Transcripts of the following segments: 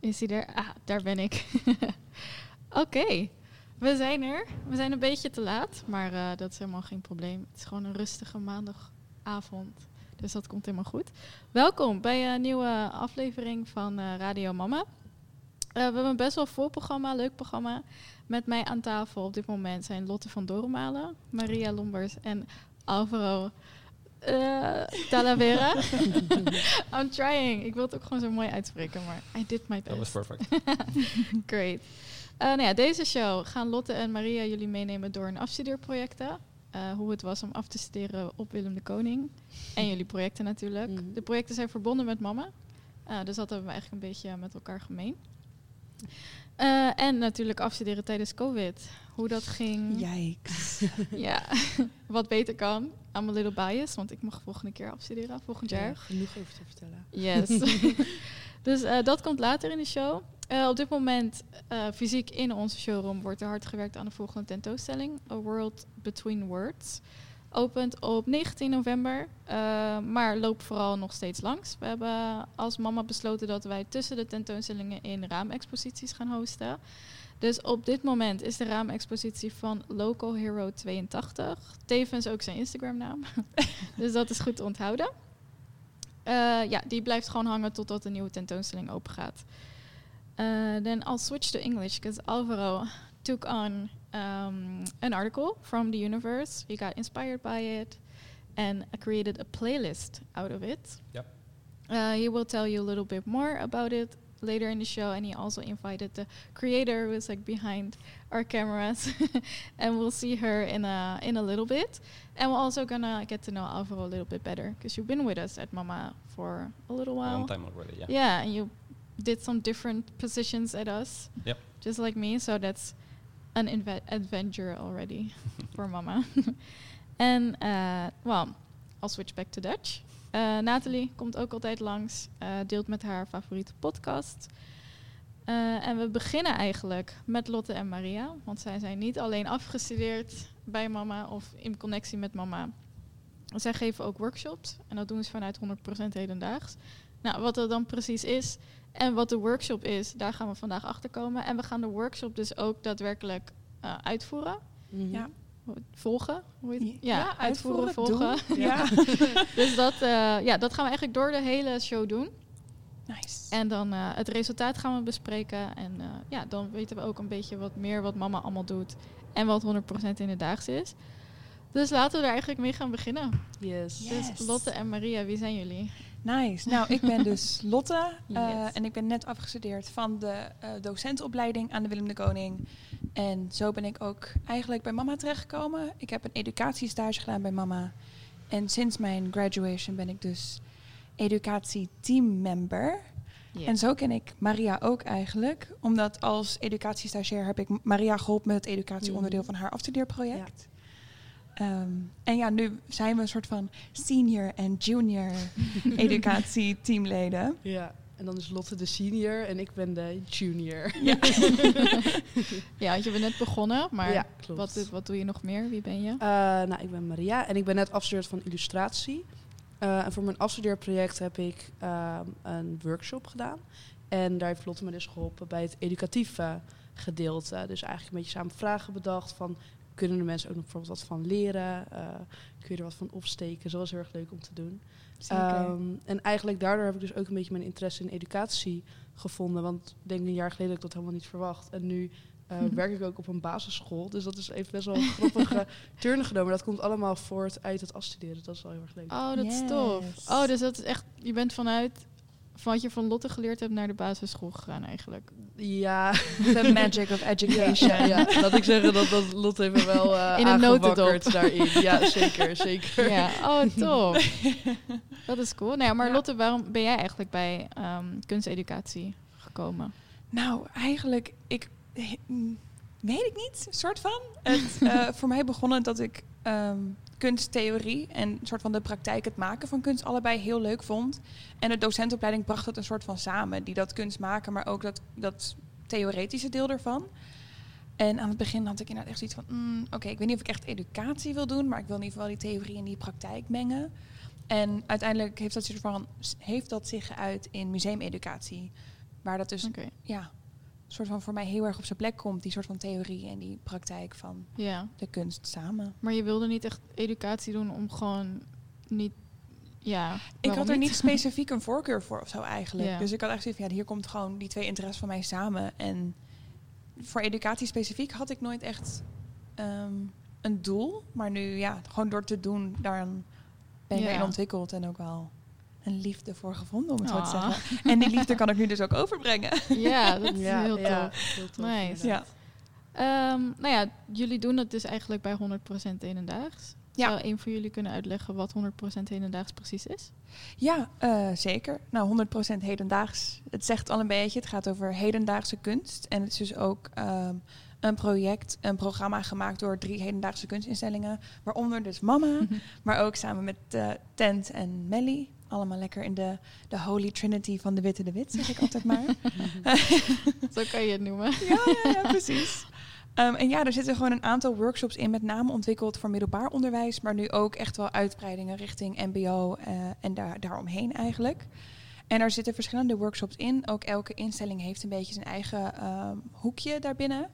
Is hij er? Ah, daar ben ik. Oké, we zijn er. We zijn een beetje te laat, maar uh, dat is helemaal geen probleem. Het is gewoon een rustige maandagavond. Dus dat komt helemaal goed. Welkom bij een nieuwe aflevering van uh, Radio Mama. Uh, we hebben een best wel vol programma, leuk programma. Met mij aan tafel op dit moment zijn Lotte van Dormalen, Maria Lombers en Alvaro uh, Talavera. I'm trying. Ik wil het ook gewoon zo mooi uitspreken, maar I did my best. Dat was perfect. Great. Uh, nou ja, deze show gaan Lotte en Maria jullie meenemen door hun afstudeerprojecten. Uh, hoe het was om af te studeren op Willem de Koning. En jullie projecten natuurlijk. Mm. De projecten zijn verbonden met mama. Uh, dus dat hebben we eigenlijk een beetje met elkaar gemeen. Uh, en natuurlijk afstuderen tijdens COVID. Hoe dat ging. Yikes. ja, wat beter kan. I'm a little biased, want ik mag volgende keer afstuderen, volgend jaar. Ja, genoeg over te vertellen. Yes. dus uh, dat komt later in de show. Uh, op dit moment, fysiek in onze showroom, wordt er hard gewerkt aan de volgende tentoonstelling. A World Between Words opent op 19 november, uh, maar loopt vooral nog steeds langs. We hebben als mama besloten dat wij tussen de tentoonstellingen in raamexposities gaan hosten. Dus op dit moment is de raamexpositie van Local Hero 82, tevens ook zijn Instagram-naam. dus dat is goed te onthouden. Uh, ja, die blijft gewoon hangen totdat de nieuwe tentoonstelling open gaat. Uh, then I'll switch to English because Alvaro took on um, an article from the universe. He got inspired by it and created a playlist out of it. Yep. Uh, he will tell you a little bit more about it later in the show, and he also invited the creator who is like behind our cameras, and we'll see her in a in a little bit. And we're also gonna get to know Alvaro a little bit better because you've been with us at Mama for a little while. A long time already, yeah. Yeah, and you did some different positions at us. Yep. Just like me, so that's an adventure already for mama. en, uh, well, I'll switch back to Dutch. Uh, Nathalie komt ook altijd langs, uh, deelt met haar favoriete podcast. en we beginnen eigenlijk met Lotte en Maria, want zij zijn niet alleen afgestudeerd bij mama of in connectie met mama. Zij geven ook workshops en dat doen ze vanuit 100% hedendaags. Nou, wat dat dan precies is en wat de workshop is, daar gaan we vandaag achter komen. En we gaan de workshop dus ook daadwerkelijk uh, uitvoeren. -hmm. Ja. Volgen? Hoe heet ja, ja, uitvoeren, volgen. Ja. dus dat, uh, ja, dat gaan we eigenlijk door de hele show doen. Nice. En dan uh, het resultaat gaan we bespreken. En ja, dan weten we ook een beetje wat meer wat mama allemaal doet. En wat 100% in de daags is. Dus laten we er eigenlijk mee gaan beginnen. Yes. Dus Lotte en Maria, wie zijn jullie? Nice. Nou, ik ben dus Lotte uh, yes. en ik ben net afgestudeerd van de uh, docentenopleiding aan de Willem de Koning. En zo ben ik ook eigenlijk bij mama terechtgekomen. Ik heb een educatiestage gedaan bij mama. En sinds mijn graduation ben ik dus educatieteammember. Yeah. En zo ken ik Maria ook eigenlijk. Omdat als educatiestagiair heb ik Maria geholpen met het educatieonderdeel mm. van haar afstudeerproject. Ja. Um, en ja, nu zijn we een soort van senior en junior educatieteamleden. Ja, en dan is Lotte de senior en ik ben de junior. Ja, ja want je bent net begonnen, maar ja, wat, wat doe je nog meer? Wie ben je? Uh, nou, ik ben Maria en ik ben net afgestudeerd van illustratie. Uh, en voor mijn afstudeerproject heb ik uh, een workshop gedaan. En daar heeft Lotte me dus geholpen bij het educatieve gedeelte. Dus eigenlijk een beetje samen vragen bedacht van kunnen de mensen ook nog bijvoorbeeld wat van leren? Uh, kun je er wat van opsteken? Zo was heel erg leuk om te doen. Um, en eigenlijk daardoor heb ik dus ook een beetje mijn interesse in educatie gevonden. Want ik denk een jaar geleden dat ik dat helemaal niet verwacht. En nu uh, hm. werk ik ook op een basisschool. Dus dat is even best wel een grappige turnen genomen. Dat komt allemaal voort uit het afstuderen. Dat is wel heel erg leuk. Oh, dat yes. is tof. Oh, dus dat is echt... Je bent vanuit van wat je van Lotte geleerd hebt naar de basisschool gegaan eigenlijk. Ja. The magic of education. Ja, ja. Laat ik zeggen dat, dat Lotte even wel uh, In een notendop daarin. Ja, zeker, zeker. Ja, oh tof. dat is cool. Nou ja, maar ja. Lotte, waarom ben jij eigenlijk bij um, kunsteducatie gekomen? Nou, eigenlijk, ik weet ik niet, soort van. Het, uh, voor mij begon dat ik um, kunsttheorie en een soort van de praktijk, het maken van kunst, allebei heel leuk vond. En de docentenopleiding bracht het een soort van samen. Die dat kunst maken, maar ook dat, dat theoretische deel ervan. En aan het begin had ik inderdaad echt zoiets van... Mm, Oké, ik weet niet of ik echt educatie wil doen... maar ik wil in ieder geval die theorie en die praktijk mengen. En uiteindelijk heeft dat, zich, van, heeft dat zich uit in museumeducatie. waar dat dus ja, soort van voor mij heel erg op zijn plek komt. Die soort van theorie en die praktijk van ja. de kunst samen. Maar je wilde niet echt educatie doen om gewoon niet... Ja, Ik had er niet specifiek een voorkeur voor of zo eigenlijk. Ja. Dus ik had echt zoiets van, ja, hier komt gewoon die twee interesses van mij samen. En voor educatie specifiek had ik nooit echt ehm, een doel. Maar nu, ja, gewoon door te doen, daar ben ik Ja. erin ontwikkeld. En ook wel een liefde voor gevonden, om het zo te Ah. zeggen. En die liefde kan ik nu dus ook overbrengen. Ja, dat is Ja, heel tof. ja, heel tof. Nice. inderdaad. Ja. Ehm, nou ja, jullie doen het dus eigenlijk bij 100% hedendaags. Ja. Zou een van jullie kunnen uitleggen wat 100% hedendaags precies is? Ja, eh, zeker. Nou, 100% hedendaags. Het zegt al een beetje. Het gaat over hedendaagse kunst. En het is dus ook ehm, een project, een programma gemaakt door drie hedendaagse kunstinstellingen. Waaronder dus Mama, maar ook samen met eh, Tent en Melly. Allemaal lekker in de, de Holy Trinity van de Witte de Wit, zeg ik altijd maar. Zo kan je het noemen. ja, ja, ja, precies. Ehm, en ja, er zitten gewoon een aantal workshops in, met name ontwikkeld voor middelbaar onderwijs, maar nu ook echt wel uitbreidingen richting MBO eh, en daar, daaromheen eigenlijk. En er zitten verschillende workshops in. Ook elke instelling heeft een beetje zijn eigen ehm, hoekje daarbinnen.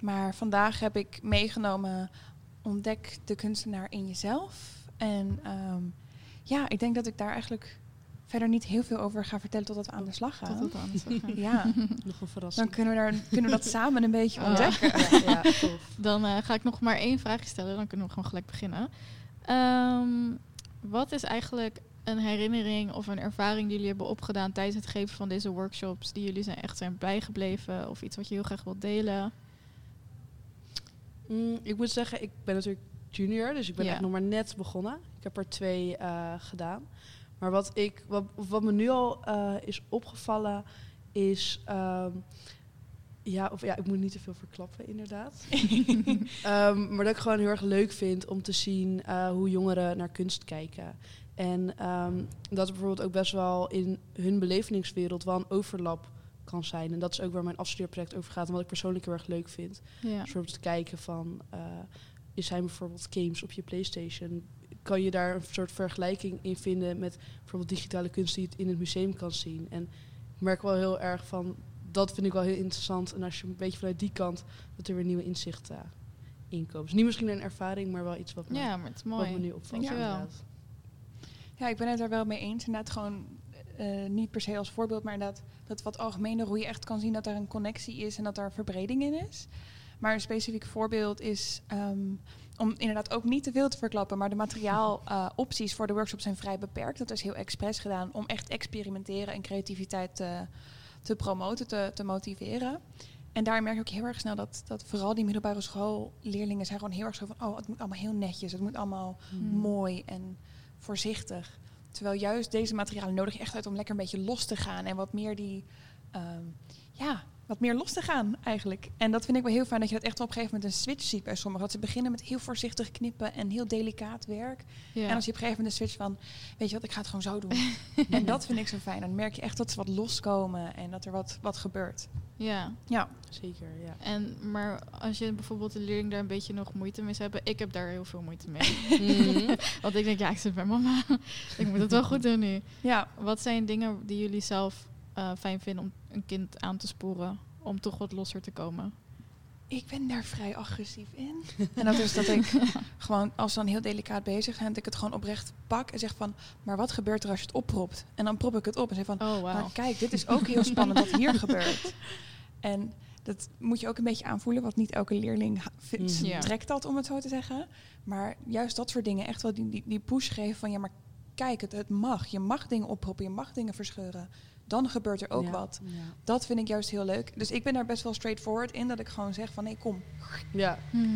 Maar vandaag heb ik meegenomen Ontdek de kunstenaar in jezelf. En ehm, ja, ik denk dat ik daar eigenlijk verder niet heel veel over ga vertellen totdat we aan de slag Tot gaan. het anders zou gaan. Ja, Nog een verrassing. dan kunnen we, daar, kunnen we dat samen een beetje Oh. ontdekken. Ja, ja, tof. Dan eh, ga ik nog maar één vraag stellen, dan kunnen we gewoon gelijk beginnen. Ehm, wat is eigenlijk een herinnering of een ervaring die jullie hebben opgedaan tijdens het geven van deze workshops, die jullie zijn echt zijn bijgebleven of iets wat je heel graag wilt delen? Mm, ik moet zeggen, ik ben natuurlijk junior, dus ik ben Ja. echt nog maar net begonnen. Ik heb er twee eh, gedaan. Maar wat, ik, wat, wat me nu al eh, is opgevallen is... ehm, ja, of ja, ik moet niet te veel verklappen, inderdaad. Ehm, maar dat ik gewoon heel erg leuk vind om te zien eh, hoe jongeren naar kunst kijken. En ehm, dat er bijvoorbeeld ook best wel in hun belevingswereld wel een overlap kan zijn. En dat is ook waar mijn afstudeerproject over gaat en wat ik persoonlijk heel erg leuk vind. Ja. Dus bijvoorbeeld te kijken van, is zijn bijvoorbeeld games op je Playstation? Kan je daar een soort vergelijking in vinden met bijvoorbeeld digitale kunst die je in het museum kan zien? En ik merk wel heel erg van, dat vind ik wel heel interessant. En als je een beetje vanuit die kant, dat er weer nieuwe inzichten uh, in komen. Dus niet misschien een ervaring, maar wel iets wat me, ja, maar het is wat mooi. me nu opvalt. Inderdaad. Ja, ik ben het er wel mee eens. Inderdaad, gewoon eh, niet per se als voorbeeld, maar inderdaad dat wat algemener, hoe je echt kan zien dat er een connectie is en dat er verbreding in is. Maar een specifiek voorbeeld is, ehm, om inderdaad ook niet te veel te verklappen, maar de materiaalopties voor de workshop zijn vrij beperkt. Dat is heel expres gedaan om echt experimenteren en creativiteit te, te promoten, te, te motiveren. En daar merk ik ook heel erg snel dat, dat vooral die middelbare schoolleerlingen zijn gewoon heel erg zo van, oh, het moet allemaal heel netjes, het moet allemaal Mm. mooi en voorzichtig. Terwijl juist deze materialen nodig echt uit om lekker een beetje los te gaan en wat meer die, ehm, ja, wat meer los te gaan eigenlijk. En dat vind ik wel heel fijn dat je dat echt wel op een gegeven moment een switch ziet bij sommigen. Dat ze beginnen met heel voorzichtig knippen en heel delicaat werk. Ja. En als je op een gegeven moment een switch van, weet je wat, ik ga het gewoon zo doen. en dat vind ik zo fijn. Dan merk je echt dat ze wat loskomen en dat er wat, wat gebeurt. ja. Ja, Zeker, ja. En, maar als je bijvoorbeeld de leerling daar een beetje nog moeite mee zou hebben, ik heb daar heel veel moeite mee. Mhm. Want ik denk, ja, ik zit bij mama. ik moet het wel goed doen nu. ja. Wat zijn dingen die jullie zelf eh, fijn vinden om een kind aan te sporen om toch wat losser te komen? Ik ben daar vrij agressief in. En dat is dat ik gewoon, als dan heel delicaat bezig zijn, dat ik het gewoon oprecht pak en zeg van, maar wat gebeurt er als je het oppropt? En dan prop ik het op en zeg van, Oh, maar wauw. kijk, dit is ook heel spannend wat hier gebeurt. En dat moet je ook een beetje aanvoelen, want niet elke leerling vindt-. Ja. trekt dat, om het zo te zeggen. Maar juist dat soort dingen, echt wel die, die, die push geven van, ja, maar kijk, het, het mag. Je mag dingen opproppen, je mag dingen verscheuren. Dan gebeurt er ook Ja, wat. Ja. Dat vind ik juist heel leuk. Dus ik ben daar best wel straightforward in, dat ik gewoon zeg van, nee, kom. ja, Mhm.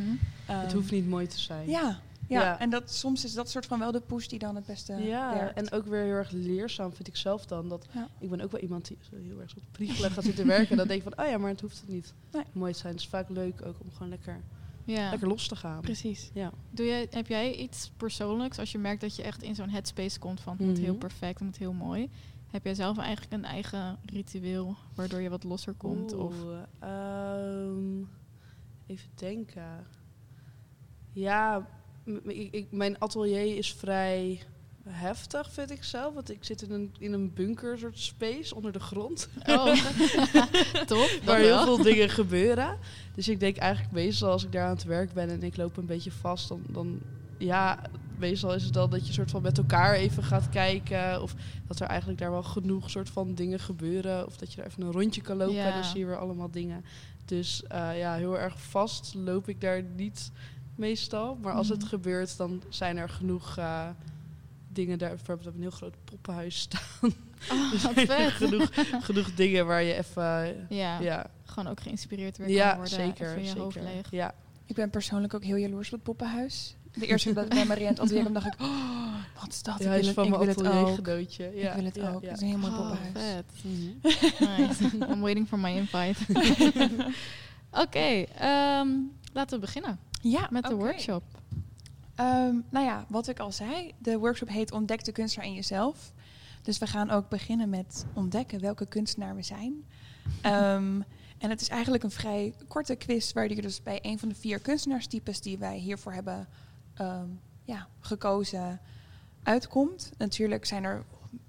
het Ehm, hoeft niet mooi te zijn. Ja, ja. Ja. en dat, soms is dat soort van wel de push die dan het beste Ja, werkt. en ook weer heel erg leerzaam vind ik zelf dan. Dat Ja. Ik ben ook wel iemand die zo heel erg zo op priegelen gaat zitten werken. En dan denk ik van, oh ja, maar het hoeft het niet Nee. mooi te zijn. Het is vaak leuk ook om gewoon lekker, Ja. lekker los te gaan. Precies. Ja. Doe jij, heb jij iets persoonlijks als je merkt dat je echt in zo'n headspace komt van het moet heel Mhm. perfect, het moet heel mooi? Heb jij zelf eigenlijk een eigen ritueel waardoor je wat losser komt? Of ehm, even denken. Ja, ik, ik- mijn atelier is vrij heftig, vind ik zelf. Want ik zit in een, in een bunker soort space onder de grond. Oh, top. waar heel wel. veel dingen gebeuren. Dus ik denk eigenlijk meestal als ik daar aan het werk ben en ik loop een beetje vast, dan, dan ja, meestal is het dan dat je soort van met elkaar even gaat kijken. Of dat er eigenlijk daar wel genoeg soort van dingen gebeuren. Of dat je daar even een rondje kan lopen en dan zie je weer allemaal dingen. Dus eh, ja, heel erg vast loop ik daar niet meestal. Maar als het Mhm. gebeurt, dan zijn er genoeg eh, dingen daar. Bijvoorbeeld, we hebben een heel groot poppenhuis staan. Oh, Er wat vet. genoeg, genoeg dingen waar je even... Ja, ja, gewoon ook geïnspireerd weer ja kan worden. zeker. Even je zeker. hoofd leeg. Ja. Ik ben persoonlijk ook heel jaloers op het poppenhuis. De eerste keer dat ik bij Maria in het atelier dacht ik, oh, wat is dat? Ja, ik wil het, van ik wil het ook. Ja, ik wil het ja, ook. ja. Het is een heel mooi Oh, poppenhuis. vet. Nice. I'm waiting for my invite. Oké, ehm, laten we beginnen Ja, met de workshop. Ehm, nou ja, wat ik al zei, de workshop heet Ontdek de kunstenaar in jezelf. Dus we gaan ook beginnen met ontdekken welke kunstenaar we zijn. Ehm, en het is eigenlijk een vrij korte quiz waar je dus bij een van de vier kunstenaarstypes die wij hiervoor hebben ehm, ja, gekozen uitkomt. Natuurlijk zijn er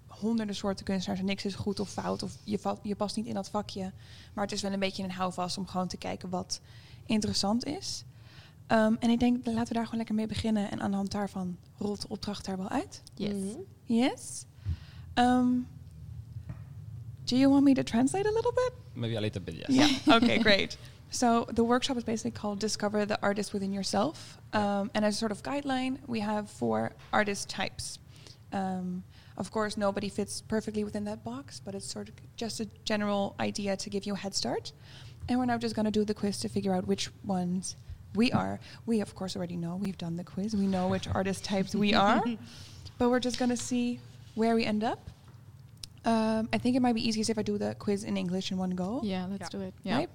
honderden soorten kunstenaars en niks is goed of fout of je, je past niet in dat vakje. Maar het is wel een beetje een houvast om gewoon te kijken wat interessant is. Ehm, en ik denk, laten we daar gewoon lekker mee beginnen. En aan de hand daarvan rolt de opdracht daar wel uit. Yes. Mhm. Yes. Um, do you want me to translate a little bit? Maybe a little bit, yes. Yeah. Okay, great. So the workshop is basically called Discover the Artist Within Yourself. Um, and as a sort of guideline, we have four artist types. Um, of course, nobody fits perfectly within that box, but it's sort of just a general idea to give you a head start. And we're now just going to do the quiz to figure out which ones we are. We, of course, already know. We've done the quiz. We know which artist types we are. But we're just going to see where we end up. Um, I think it might be easiest if I do the quiz in English in one go. Yeah, let's Ja. do it. Yeah. Right?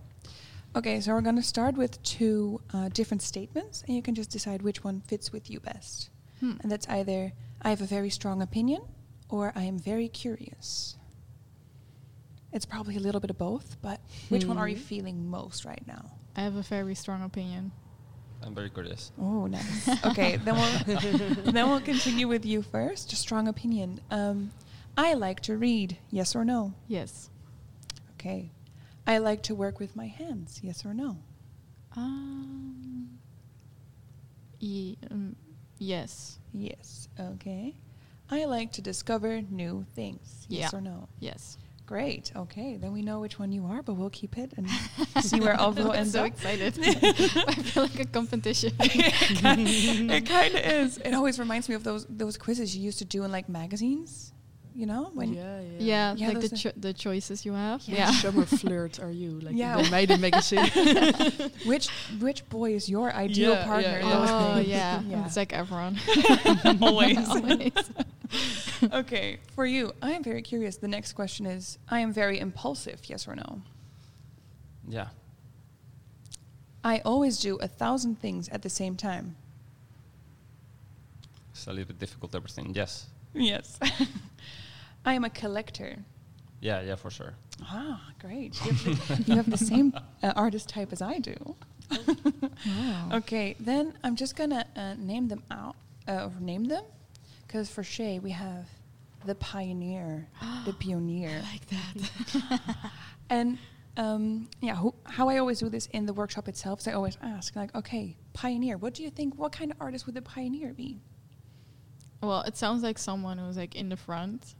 Okay, so we're going to start with two uh, different statements, and you can just decide which one fits with you best. Hmm. And that's either I have a very strong opinion or I am very curious. It's probably a little bit of both, but which one are you Hmm. feeling most right now? I have a very strong opinion. I'm very curious. Oh, nice. okay, then we'll then we'll continue with you first. A strong opinion. Um, I like to read. Yes or no? Yes. Okay. I like to work with my hands. Yes or no? Um, ye- um, yes. Yes. Okay. I like to discover new things. Yes Yeah. or no? Yes. Great. Okay. Then we know which one you are, but we'll keep it and see where Alvaro I'm ends so up. excited. I feel like a competition. it kind of is. It always reminds me of those those quizzes you used to do in like magazines. You know when ja, ja. yeah, Yeah, like the cho- the choices you have. Yeah. Yeah. Summer flirt are you? Like Ja. in de meiden magazine. which which boy is your ideal Yeah, partner? Oh, yeah, in yeah. Oh yeah, Yeah. Zac Efron. Always. Always. okay, for you, I am very curious. The next question is: I am very impulsive. Yes or no? Yeah. I always do a thousand things at the same time. It's a little bit difficult everything. Yes. Yes. I am a collector. Yeah, yeah, for sure. Ah, great. You have the, you have the same uh, artist type as I do. Wow. Okay, then I'm just gonna uh, name them out, uh, or name them, because for Shay we have the pioneer, the pioneer, like that. and um, yeah, who, how I always do this in the workshop itself is I always ask like, okay, pioneer, what do you think? What kind of artist would the pioneer be? Well, it sounds like someone who's like in the front,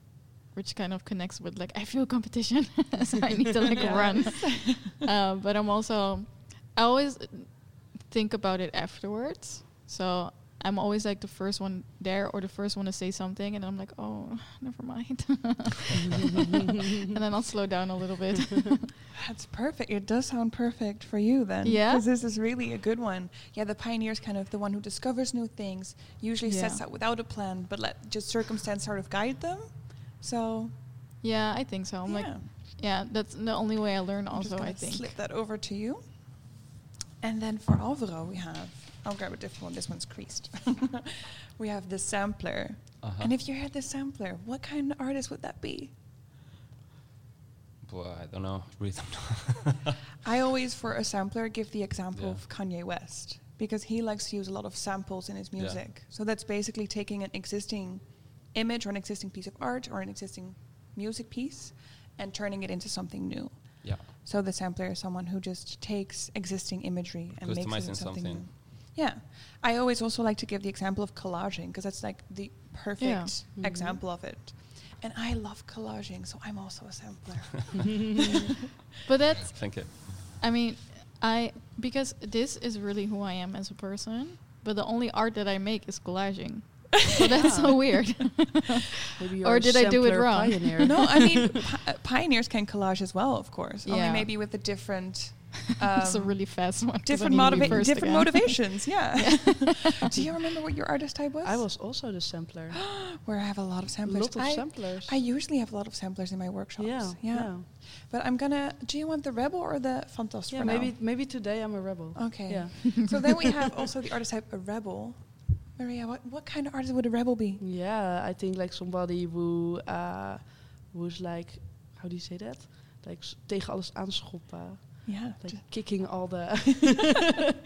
which kind of connects with like I feel competition, so I need to like Yeah. run. uh, but I'm also, I always think about it afterwards. So I'm always like the first one there or the first one to say something, and I'm like, oh, never mind. and then I'll slow down a little bit. That's perfect. It does sound perfect for you then. Yeah? Because this is really a good one. Yeah, the pioneer is kind of the one who discovers new things, usually sets out without a plan, but let just circumstance sort of guide them. So, yeah, I think so. I'm yeah. like, yeah, that's the only way I learn. I'm Also, I think. slip that over to you. And then for Alvaro, we have, I'll grab a different one. This one's creased. we have the sampler. Uh-huh. And if you had the sampler, what kind of artist would that be? Boy, I don't know. Rhythm. I always, for a sampler, give the example Yeah. of Kanye West because he likes to use a lot of samples in his Yeah. music. So that's basically taking an existing image or an existing piece of art or an existing music piece and turning it into something new. Yeah. So the sampler is someone who just takes existing imagery and makes it something, something. New. Yeah. I always also like to give the example of collaging because that's like the perfect Mhm. example of it. And I love collaging, so I'm also a sampler. But that's Thank you. I mean, I because this is really who I am as a person. But the only art that I make is collaging. So that's so weird. Or did I do it wrong? No, I mean, pi- pioneers can collage as well, of course. Only Yeah. maybe with a different, It's a um, really fast one. Different, need to be motiva- different again. motivations. Yeah. Do you remember what your artist type was? I was also the sampler. Where I have a lot of A samplers. lot of I, samplers. I usually have a lot of samplers in my workshops. yeah, yeah. But I'm gonna. Do you want the rebel or the fantastic? Yeah, maybe maybe today I'm a rebel. Okay. Yeah. so then we have also the artist type a rebel. Maria, what, what kind of artist would a rebel be? Yeah, I think like somebody who uh, who's like, how do you say that? Like tegen alles aanschoppen, Yeah. like kicking all the,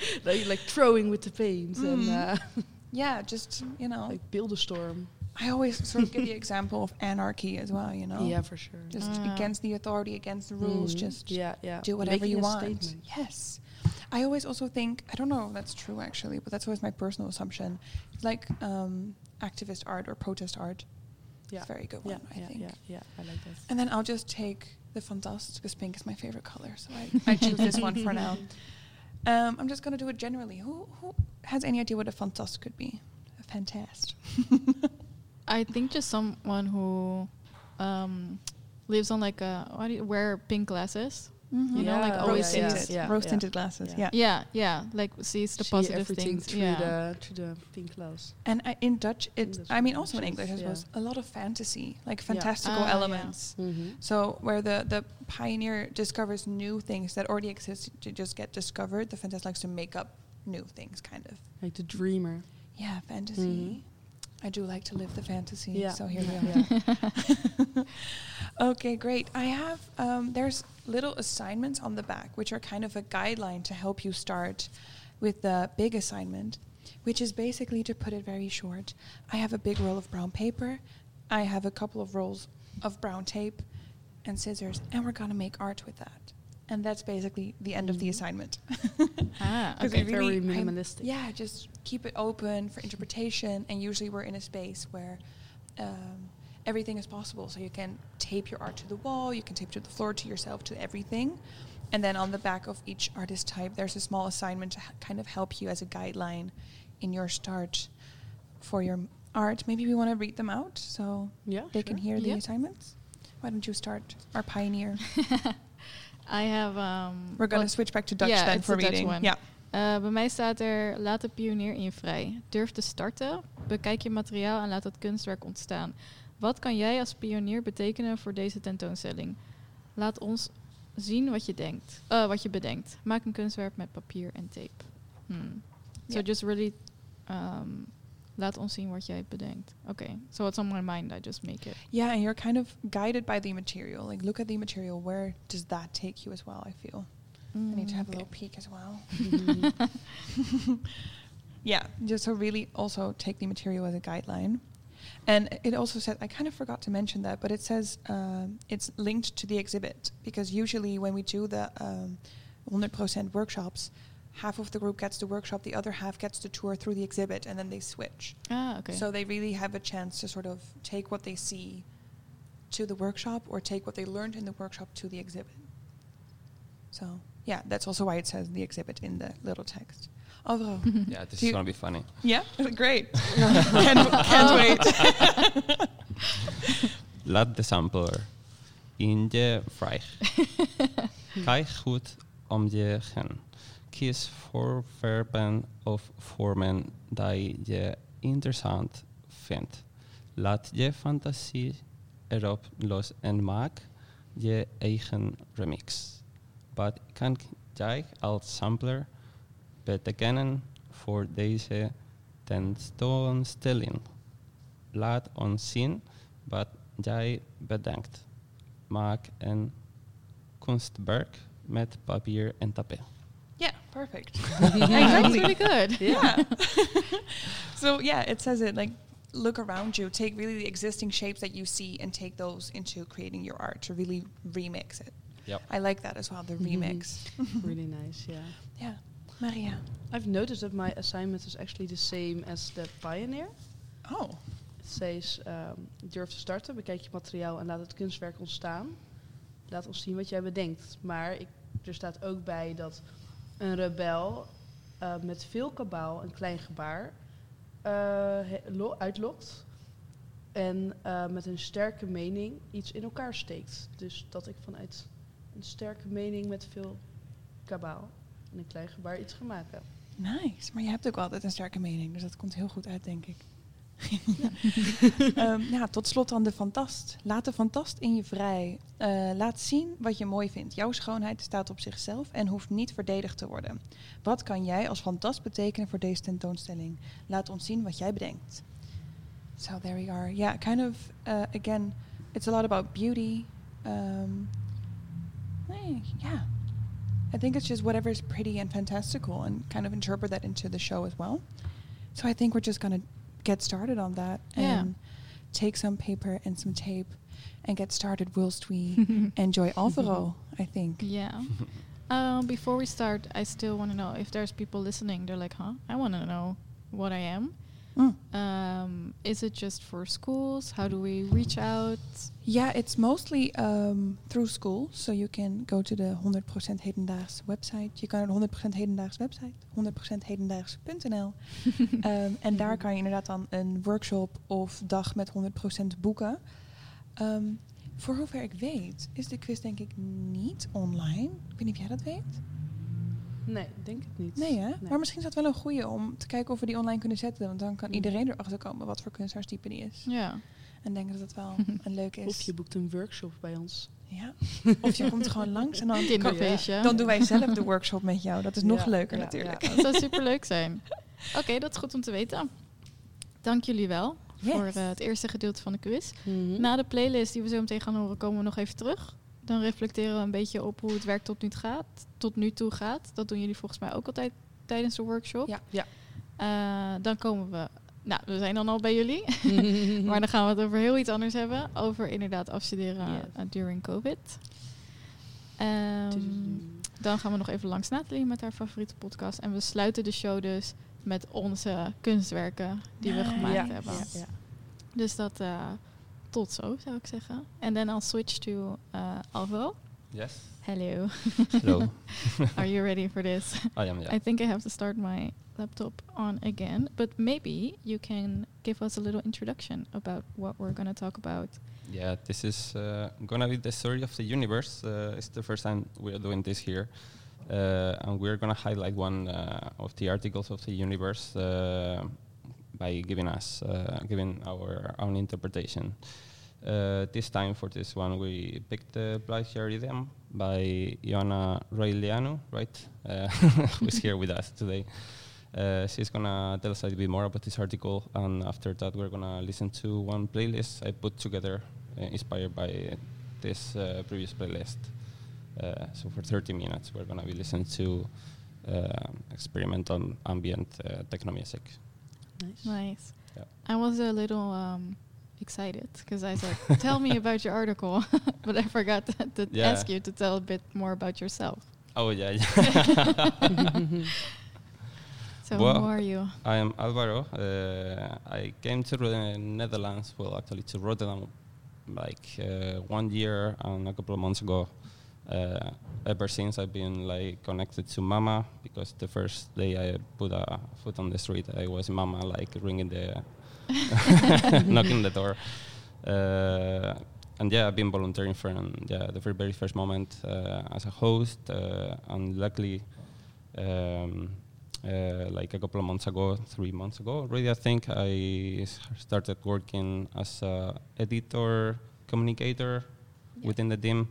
like, like throwing with the paint and Mm. uh, yeah, just you know, like build a storm. I always sort of give the example of anarchy as well. You know, Yeah, for sure. just Ah. against the authority, against the rules, Mhm. just yeah, yeah. do whatever Making you a want. statement. Yes. I always also think I don't know if that's true actually, but that's always my personal assumption. It's like um, activist art or protest art. Yeah. It's a very good Yeah, one, I yeah, think. yeah, yeah. I like this. And then I'll just take the because pink is my favorite color, so I, I choose this one for now. Um, I'm just gonna do it generally. Who who has any idea what a Fantast could be? A fantast. I think just someone who um, lives on like a what do you wear pink glasses. Mhm. You know, like always rose yeah, tinted, yeah, rose yeah. tinted glasses. Yeah. Yeah. Yeah, yeah, like sees the See positive everything things. through yeah. the through the pink glass. And I, in Dutch, it's That's I mean also in English, I is, suppose—a lot of fantasy, like Yeah. fantastical Ah, yeah. elements. Mm-hmm. So where the the pioneer discovers new things that already exist to just get discovered, the fantast likes to make up new things, kind of. Like the dreamer. Yeah, fantasy. Mhm. I do like to live the fantasy. Yeah. So here we are. okay, great. I have um, there's little assignments on the back, which are kind of a guideline to help you start with the big assignment, which is basically to put it very short. I have a big roll of brown paper. I have a couple of rolls of brown tape and scissors, and we're gonna make art with that. And that's basically the end of the Mhm. assignment. Ah, okay. really- Very I'm- minimalistic. Yeah, just keep it open for interpretation. And usually we're in a space where um, everything is possible. So you can tape your art to the wall, you can tape to the floor, to yourself, to everything. And then on the back of each artist type, there's a small assignment to kind of help you as a guideline in your start for your art. Maybe we want to read them out so Yeah, they can hear the Yeah. assignments. Why don't you start, our pioneer? I have. Um, We're going to switch back to Dutch Yeah, then for reading. one. Yeah. Eh, bij mij staat er: laat de pionier in je vrij. Durf te starten. Bekijk je materiaal en laat het kunstwerk ontstaan. Wat kan jij als pionier betekenen voor deze tentoonstelling? Laat ons zien wat je denkt. eh, wat je bedenkt. Maak een kunstwerk met papier en tape. Hmm. So just really um, laat ons zien wat jij bedenkt. Okay. So what's on my mind, I just make it. Yeah, and you're kind of guided by the material. Like, look at the material. Where does that take you as well? I feel. I need to have Mm, a little peek as well. Mhm. yeah, just so really also take the material as a guideline. And it also said, I kind of forgot to mention that, but it says um, it's linked to the exhibit because usually when we do the um, 100% workshops, half of the group gets the workshop, the other half gets the tour through the exhibit, and then they switch. Ah, okay. So they really have a chance to sort of take what they see to the workshop or take what they learned in the workshop to the exhibit. So yeah, that's also why it says the exhibit in the little text. Although, Yeah, this is gonna be funny. yeah, great. can't can't wait. Laat de sampler in je vrij. Kijk goed om je heen. Kies voorwerpen of vormen die je interessant vindt. Laat je fantasie erop los en maak je eigen remix. Wat kan jij als sampler betekenen voor deze uh, tentoonstelling? Laat ons zien wat jij bedenkt. Maak een kunstwerk met papier en tapijt. Yeah, perfect. That's exactly. really good. Yeah. so yeah, it says it like look around you, take really the existing shapes that you see and take those into creating your art to really remix it. Yep. I like that as well, the Mhm. remix. really nice, yeah. yeah. Maria. I've noticed that my assignment is actually the same as the Pioneer. Oh. Het says, um, durf te starten, bekijk je materiaal en laat het kunstwerk ontstaan. Laat ons zien wat jij bedenkt. Maar ik, er staat ook bij dat een rebel eh, met veel kabaal een klein gebaar eh, he- lo- uitlokt. En eh, met een sterke mening iets in elkaar steekt. Dus dat ik vanuit een sterke mening met veel kabaal en een klein gebaar iets ga maken. Nice. Maar je hebt ook altijd een sterke mening, dus dat komt heel goed uit, denk ik. Ehm, ja, tot slot dan de fantast. Laat de fantast in je vrij. Eh, laat zien wat je mooi vindt. Jouw schoonheid staat op zichzelf en hoeft niet verdedigd te worden. Wat kan jij als fantast betekenen voor deze tentoonstelling? Laat ons zien wat jij bedenkt. So there we are. Yeah, kind of, uh, again, it's a lot about beauty. Um, nee, yeah. I think it's just whatever is pretty and fantastical and kind of interpret that into the show as well. So I think we're just going to get started on that Yeah. and take some paper and some tape and get started whilst we enjoy Alvaro, I think. Yeah. Um, before we start, I still want to know if there's people listening. They're like, huh? I want to know what I am. Mm. Um, is it just for schools? How do we reach out? Yeah, it's mostly um, through school. So you can go to the 100% Hedendaags website. Je kan naar de 100% Hedendaags website, 100%hedendaags.nl. Ehm, en daar kan je inderdaad dan een workshop of dag met 100% boeken. Ehm, voor hoever ik weet, is de quiz denk ik niet online. Ik weet niet of jij dat weet. Nee, denk het niet. Nee, hè? Maar misschien is dat wel een goede om te kijken of we die online kunnen zetten. Want dan kan Mm. iedereen erachter komen wat voor kunstenaarstype die is. Ja. En denken dat het wel een leuk is. Of je boekt een workshop bij ons. Ja. Of je komt gewoon langs en dan, kan- dan doen wij zelf de workshop met jou. Dat is nog Ja, leuker ja, natuurlijk. Dat zou superleuk zijn. Oké, dat is goed om te weten. Dank jullie wel Yes. voor eh, het eerste gedeelte van de quiz. Mhm. Na de playlist die we zo meteen gaan horen, komen we nog even terug. Dan reflecteren we een beetje op hoe het werk tot nu, gaat, tot nu toe gaat. Dat doen jullie volgens mij ook altijd tijdens de workshop. Ja. Ja. Eh, dan komen we... Nou, we zijn dan al bij jullie. maar dan gaan we het over heel iets anders hebben. Over inderdaad afstuderen Yes. eh, during COVID. Ehm, dan gaan we nog even langs Nathalie met haar favoriete podcast. En we sluiten de show dus met onze kunstwerken die we gemaakt ja, hebben. ja, ja. Dus dat eh, tot zo, zou ik zeggen. En dan I'll switch to uh, Alvo. Yes. Hello. Hello. Are you ready for this? I am. Yeah. I think I have to start my laptop on again. But maybe you can give us a little introduction about what we're going to talk about. Yeah, this is uh, gonna be the story of the universe. Uh, it's the first time we are doing this here, uh, and we're gonna highlight one uh, of the articles of the universe uh, by giving us uh, giving our own interpretation. Uh, this time for this one, we picked the Plagiarism by Iona Roilianu, right? Uh, who's here with us today. Uh, she's gonna tell us a little bit more about this article, and after that, we're gonna listen to one playlist I put together, uh, inspired by this uh, previous playlist. So for 30 minutes, we're gonna be listening to experimental ambient techno music. Nice. Nice. Yeah. I was a little um, excited because I said, "Tell me about your article," but I forgot to, to Yeah. ask you to tell a bit more about yourself. Oh yeah, yeah. So, Well, who are you? I am Alvaro. Uh, I came to the Netherlands, well, actually to Rotterdam, like uh, one year and a couple of months ago. Uh, ever since I've been like connected to Mama because the first day I put a foot on the street, I was Mama, like ringing the, knocking the door. Uh, and yeah, I've been volunteering from yeah the very very first moment uh, as a host, uh, and luckily. Um, uh, like a couple of months ago, three months ago already, I think I started working as a editor, communicator within the team.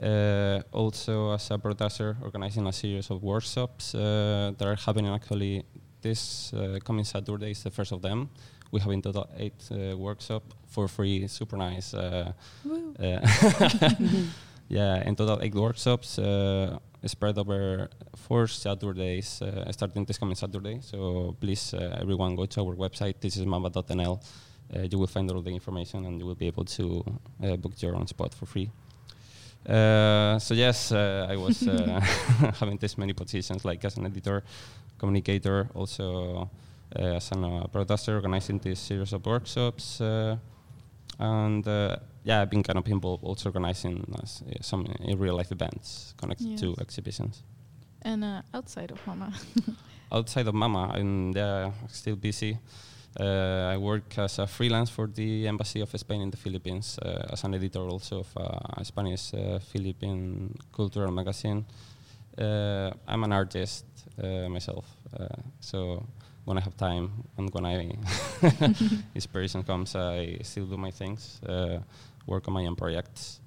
Uh, also as a producer, organizing a series of workshops uh, that are happening actually this uh, coming Saturday is the first of them. We have in total eight uh, workshop for free, super nice. Uh, uh, yeah, in total eight workshops. Uh, spread over four Saturdays, uh, starting this coming Saturday. So please, uh, everyone, go to our website. This is mamba.nl. Uh, you will find all the information, and you will be able to uh, book your own spot for free. Uh, so yes, uh, I was uh, having this many positions, like as an editor, communicator, also uh, as a uh, producer, organizing this series of workshops, uh, and uh, yeah, I've been kind of involved also organizing uh, uh, some in real life events connected to exhibitions. And uh, outside of Mama. Outside of Mama, I'm yeah, still busy. Uh, I work as a freelance for the Embassy of Spain in the Philippines, uh, as an editor also of a Spanish uh, Philippine cultural magazine. Uh, I'm an artist uh, myself, uh, so when I have time and when I inspiration comes, I still do my things, uh, work on my own projects.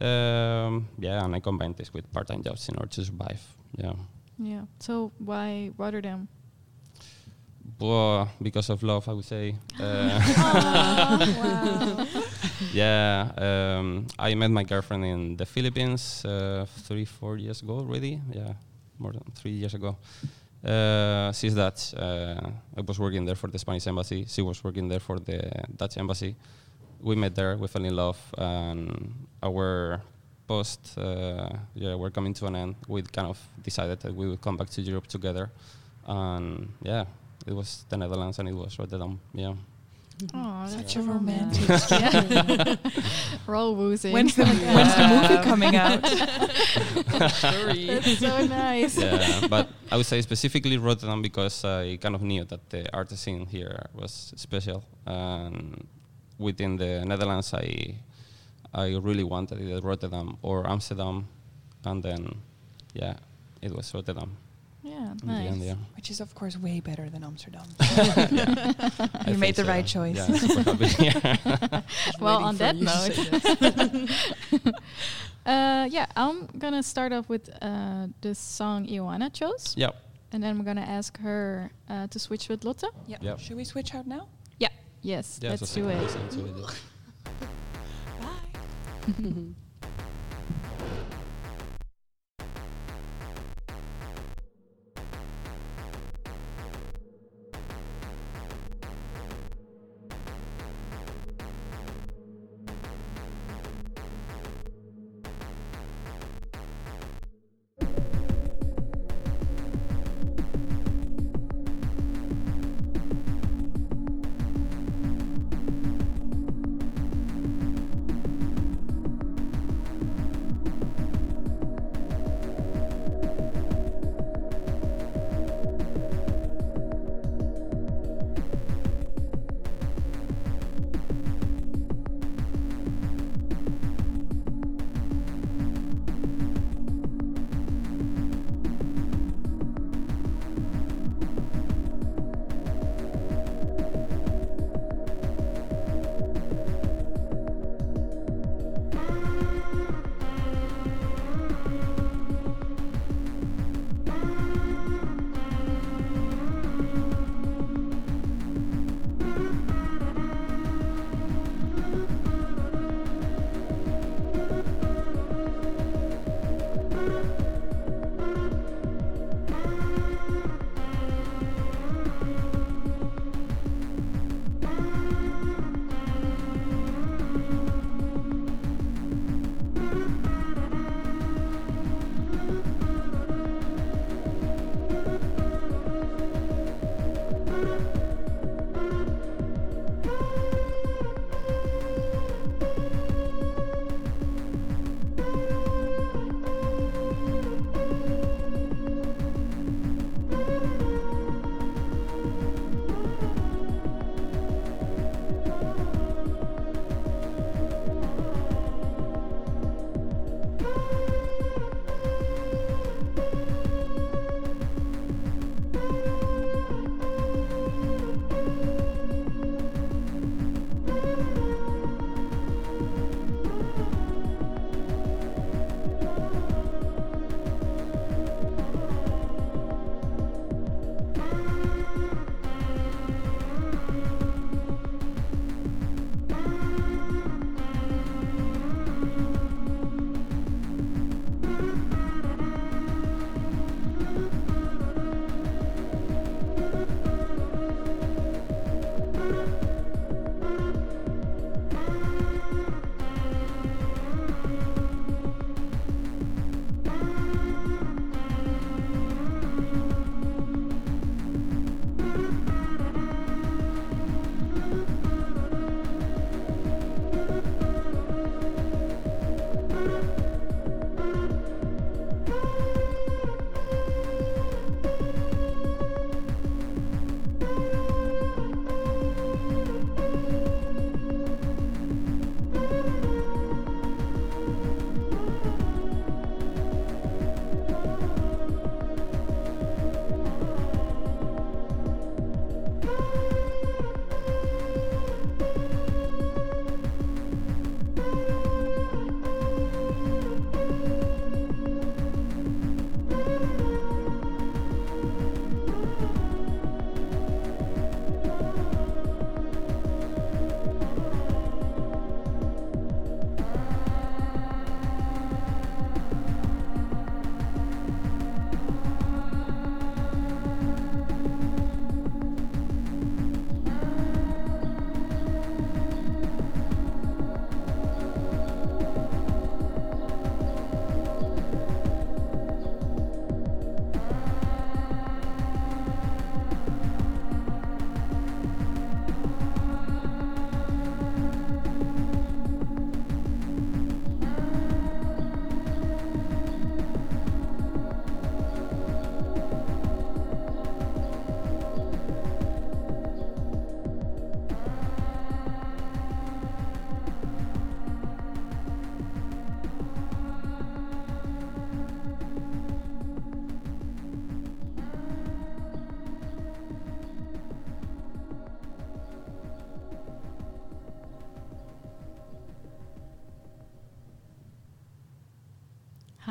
Um, yeah, and I combine this with part-time jobs in order to survive. Yeah. yeah. So why Rotterdam? Well, because of love, I would say. Uh, wow. yeah, um, I met my girlfriend in the Philippines uh, three, four years ago already. Yeah, more than three years ago. Uh, since that, uh, I was working there for the Spanish embassy. She was working there for the Dutch embassy. We met there. We fell in love, and our post, uh, yeah, we're coming to an end. We kind of decided that we would come back to Europe together, and yeah, it was the Netherlands and it was Rotterdam. Yeah. Oh, that's Such so a romantic nice. Yeah. We're all woozing. When's the, when's the movie coming out? That's so nice. yeah, but I would say specifically Rotterdam because I kind of knew that the art scene here was special, and within the Netherlands, I I really wanted either Rotterdam or Amsterdam, and then yeah, it was Rotterdam. Yeah, in the end, yeah. Which is, of course, way better than Amsterdam. I You made the so. right choice. Yeah, I'm super happy. yeah. Well, on that note. Uh, yeah, I'm gonna start off with uh, this song Ioana chose, yeah. and then I'm gonna ask her uh, to switch with Lotte. Yeah. Yep. Should we switch out now? Yeah. Yes, Yeah, let's so do it.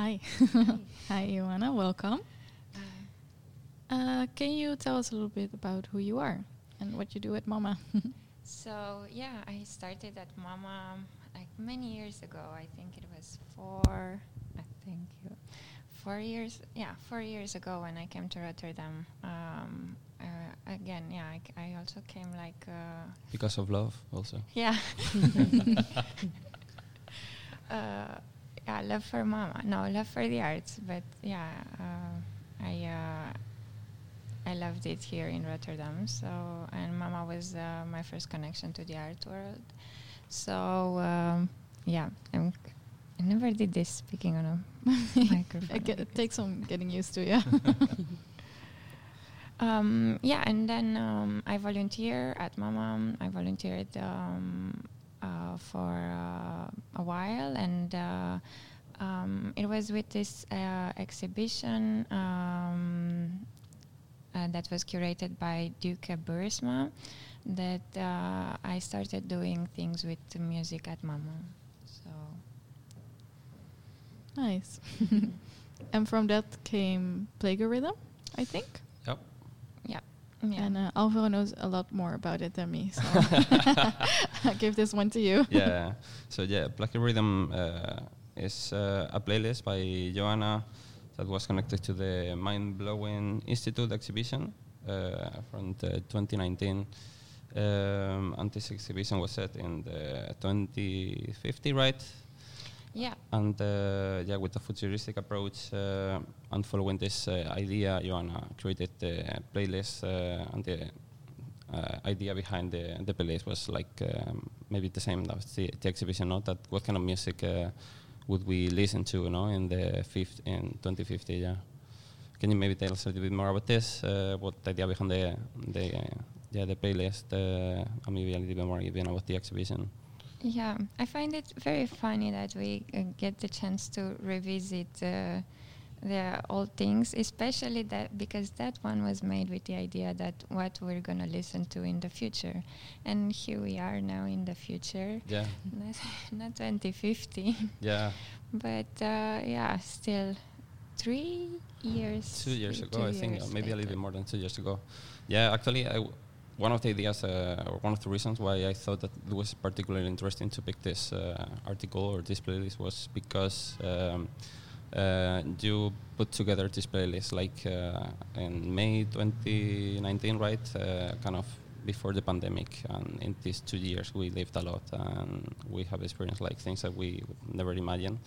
Hi. Hi, Joanna. Welcome. Uh, can you tell us a little bit about who you are and what you do at Mama? So yeah, I started at Mama like many years ago. I think it was four. I think you- four years. Yeah, four years ago when I came to Rotterdam. Um, uh, again, yeah, I, c- I also came like uh, Because of love, also. yeah. uh, yeah, love for Mama. No, love for the arts. But yeah, uh, I uh, I loved it here in Rotterdam. So and Mama was uh, my first connection to the art world. So um, yeah, I'm, I never did this speaking on a microphone. it, get, it takes some getting used to, yeah. Um, yeah, and then um, I volunteer at Mama. I volunteered um, for uh, a while, and uh, um, it was with this uh, exhibition um, uh, that was curated by Duke Burisma that uh, I started doing things with music at Mama. So nice. and from that came Plagiarism, I think. Yeah. And uh, Alvaro knows a lot more about it than me, so I give this one to you. yeah. So yeah, Black Rhythm uh, is uh, a playlist by Joanna that was connected to the Mind Blowing Institute exhibition uh, from the 2019. Um, and this exhibition was set in the 2050, right? Yeah. And uh, yeah, with a futuristic approach uh, and following this uh, idea, Joanna created the playlist, uh, and the uh, idea behind the, the playlist was like um, maybe the same as the, the exhibition, not that what kind of music uh, would we listen to, you know, in the fifth in 2050, yeah. Can you maybe tell us a little bit more about this? What the idea behind the the yeah the playlist, and maybe a little bit more even about the exhibition. Yeah, I find it very funny that we uh, get the chance to revisit uh, the old things, especially that because that one was made with the idea that what we're gonna listen to in the future, and here we are now in the future, Yeah, not, not 2050, yeah. but uh, yeah, still three years. two years two ago, I think, uh, years maybe a little bit more than two years ago. Yeah, actually, I w one of the ideas, uh, or one of the reasons why I thought that it was particularly interesting to pick this uh, article or this playlist was because um, uh, you put together this playlist like in May 2019, right? Kind of before the pandemic, and in these two years we lived a lot, and we have experienced like things that we never imagine.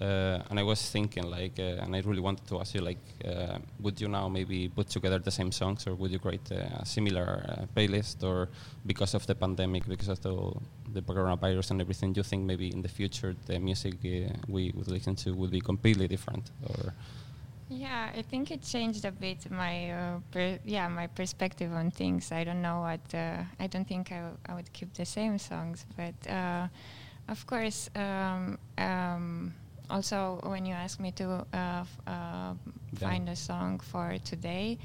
Uh, and I was thinking, like, uh, and I really wanted to ask you, like, uh, would you now maybe put together the same songs, or would you create a similar uh, playlist, or because of the pandemic, because of the, the coronavirus and everything, you think maybe in the future the music uh, we would listen to would be completely different, or Yeah, I think it changed a bit my uh, yeah my perspective on things. I don't know what I don't think I, I would keep the same songs, but of course um, um, also when you asked me to uh, f- uh, find a song for today.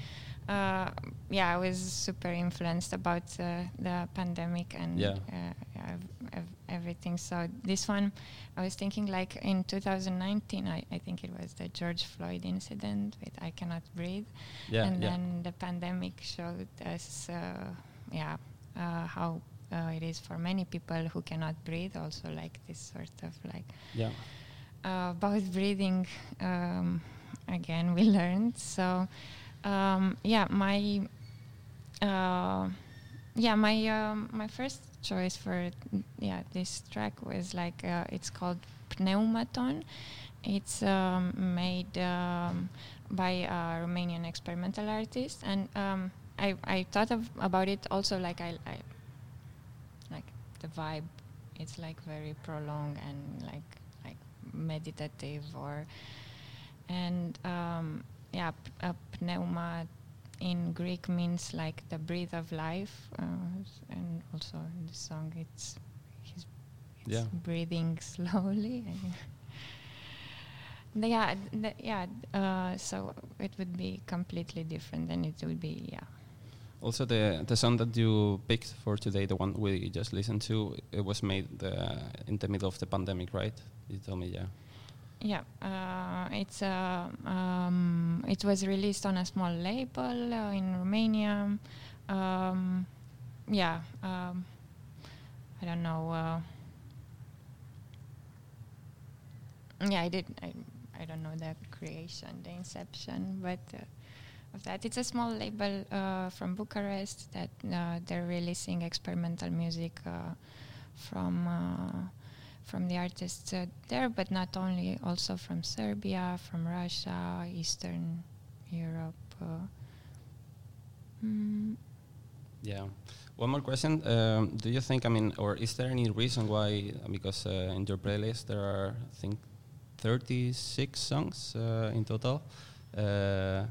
Uh, yeah, I was super influenced about uh, the pandemic and Yeah. uh, ev- ev- everything. So this one, I was thinking like in 2019, I, I think it was the George Floyd incident with "I Cannot Breathe," yeah, and yeah, then the pandemic showed us, uh, yeah, uh, how uh, it is for many people who cannot breathe. Also, like this sort of like yeah, about breathing um, again we learned. So um, yeah my uh, yeah my um, my first choice for yeah this track was like uh, it's called pneumaton. It's um, made um, by a Romanian experimental artist. And um, I, I thought of, about it also like I, I like the vibe it's like very prolonged and like meditative or and um, yeah p- uh, pneuma in Greek means like the breath of life uh, and also in the song it's he's it's Yeah. breathing slowly yeah the, yeah uh, so it would be completely different and it would be yeah Also, the the song that you picked for today, the one we just listened to, it was made uh, in the middle of the pandemic, right? You told me, yeah. yeah, uh, it's uh, um, it was released on a small label uh, in Romania. Um, yeah, um, I don't know. Uh, yeah, I did. I, I don't know the creation, the inception, but uh, of that, it's a small label uh, from Bucharest that they're releasing experimental music from from the artists uh, there, but not only, also from Serbia, from Russia, Eastern Europe. Uh, mm, Yeah. One more question. Um, do you think, I mean, or is there any reason why, because uh, in your playlist there are, I think, 36 songs uh, in total, uh,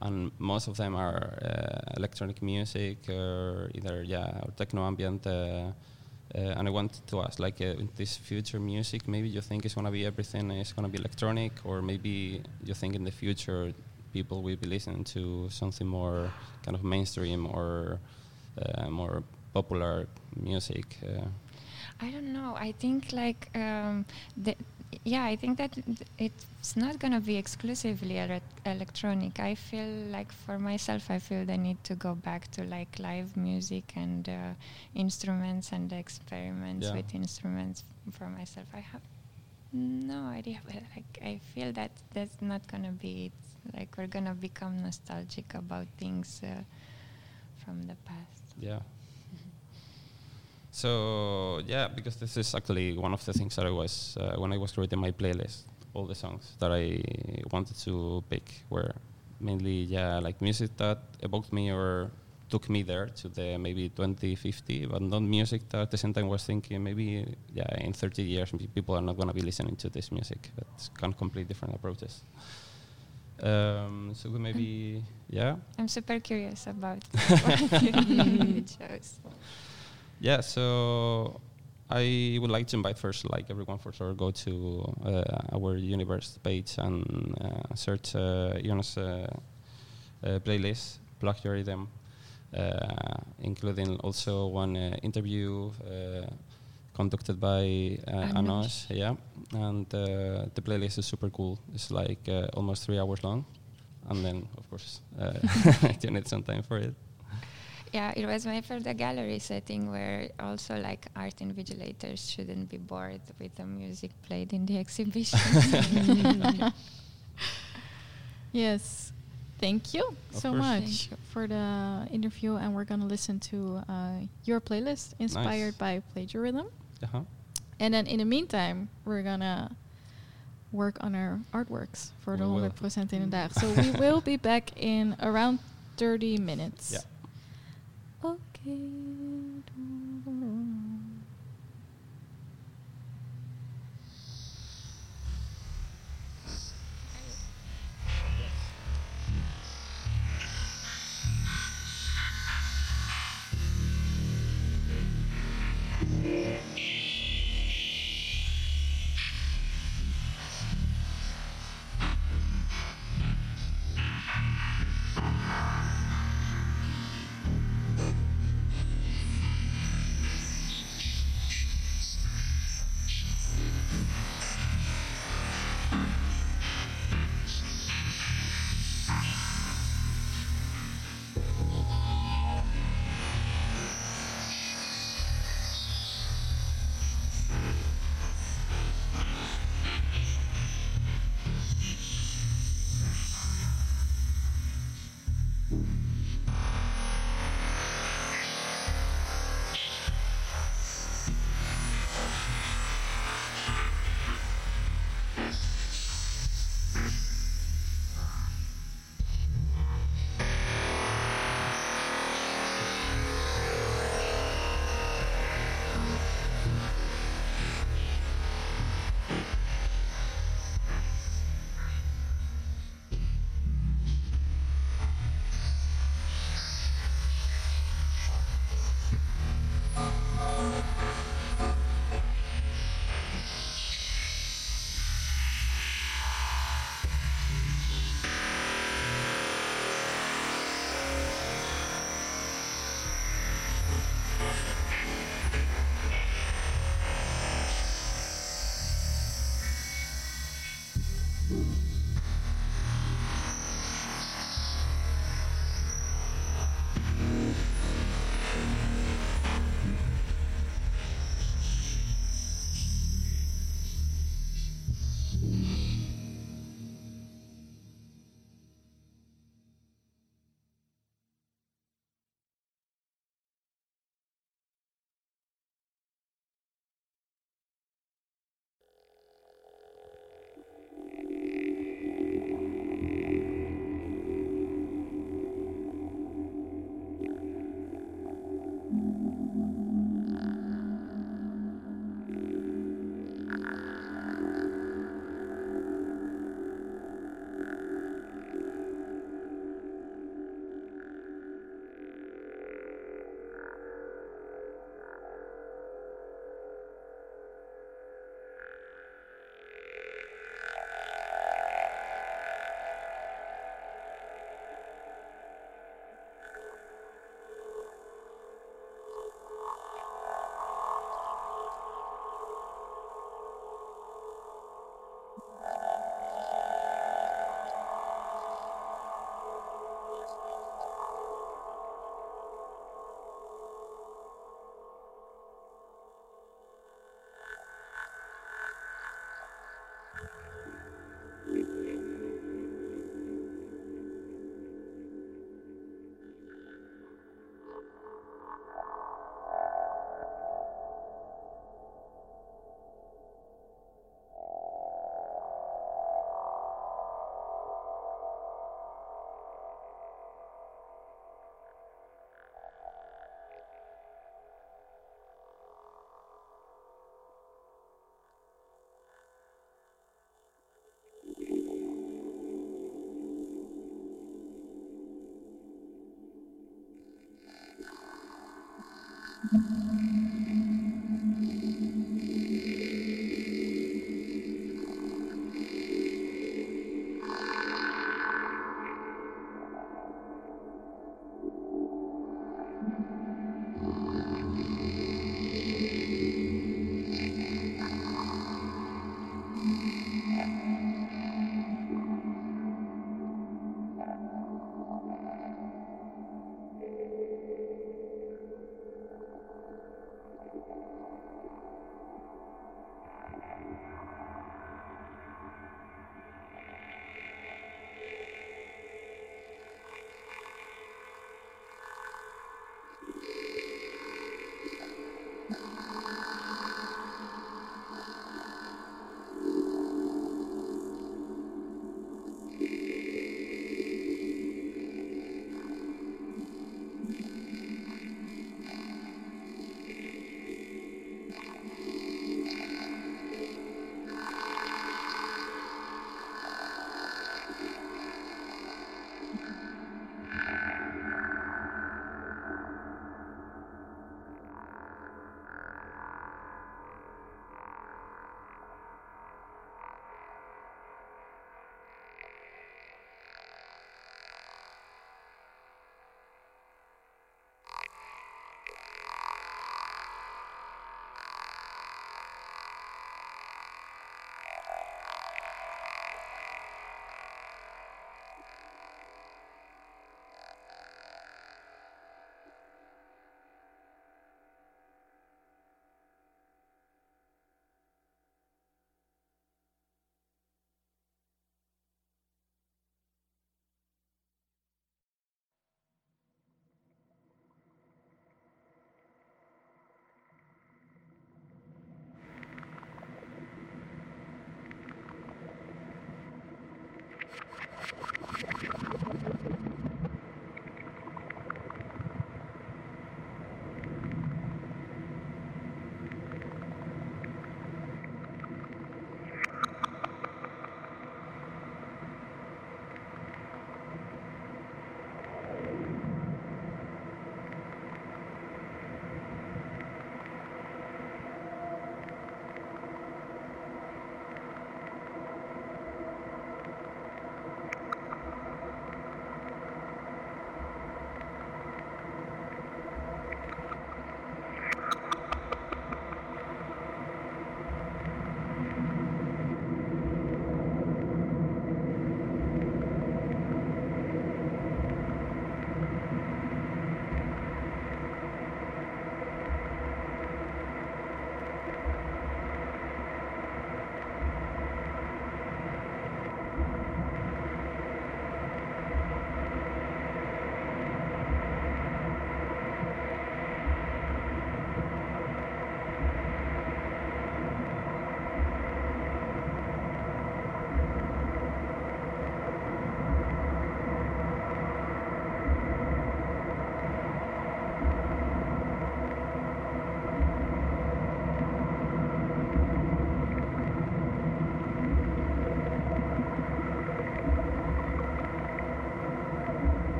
and most of them are uh, electronic music or either, yeah, or techno ambient. Uh, uh, and I wanted to ask, like, uh, in this future music, maybe you think it's to be everything is to be electronic, or maybe you think in the future people will be listening to something more kind of mainstream or uh, more popular music. I don't know. I think like um, the, yeah, I think that it's not gonna be exclusively ele- electronic. I feel like for myself, I feel the need to go back to like live music and uh, instruments and experiments Yeah. with instruments for myself. I have no idea, but like I feel that that's not gonna be it. Like we're gonna become nostalgic about things uh, from the past. yeah. So yeah, because this is actually one of the things that I was uh, when I was creating my playlist. All the songs that I wanted to pick were mainly yeah like music that evoked me or took me there to the maybe 2050, but not music that at the same time was thinking maybe yeah in 30 years people are not going to be listening to this music. That's kind of completely different approaches. Um, so we maybe yeah I'm super curious about what you chose. Yeah, so I would like to invite first, like everyone, for sure, go to uh, our universe page and uh, search uh, Jonas' uh, uh, playlist, Plug Your Rhythm, uh, including also one uh, interview uh, conducted by uh. Anush. Yeah, and uh, the playlist is super cool. It's like uh, almost three hours long, and then of course uh, you need some time for it. Yeah, it was made for the gallery setting where also like art invigilators shouldn't be bored with the music played in the exhibition. Yes. Thank you Of so course. much you. for the interview, and we're gonna listen to uh, your playlist inspired by plagiarism. Uh-huh. And then in the meantime, we're gonna work on our artworks for the We will. 100% in the dag. So we will be back in around 30 minutes. Yeah looking へえ。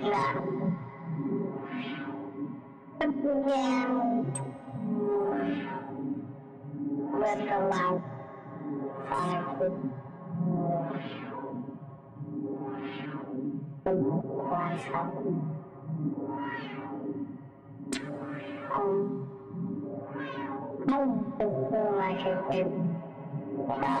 là tức gian bên trong lòng và cũng từng quan sống ông ông từng ngoài sự kiện đó là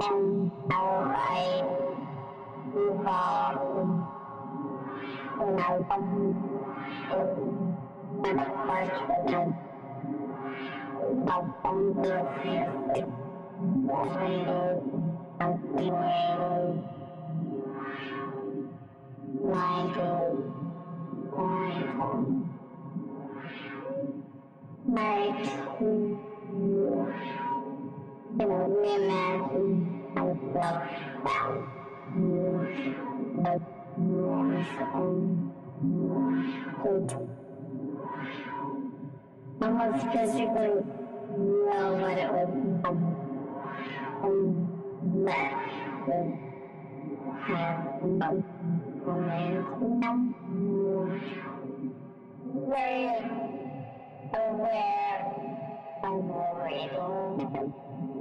năm đầu bảy và ngày tâm đặt qua thành đọc tâm được về đọc tìm về ngoài đường ngoài phòng night almost physically know what it was and let have very aware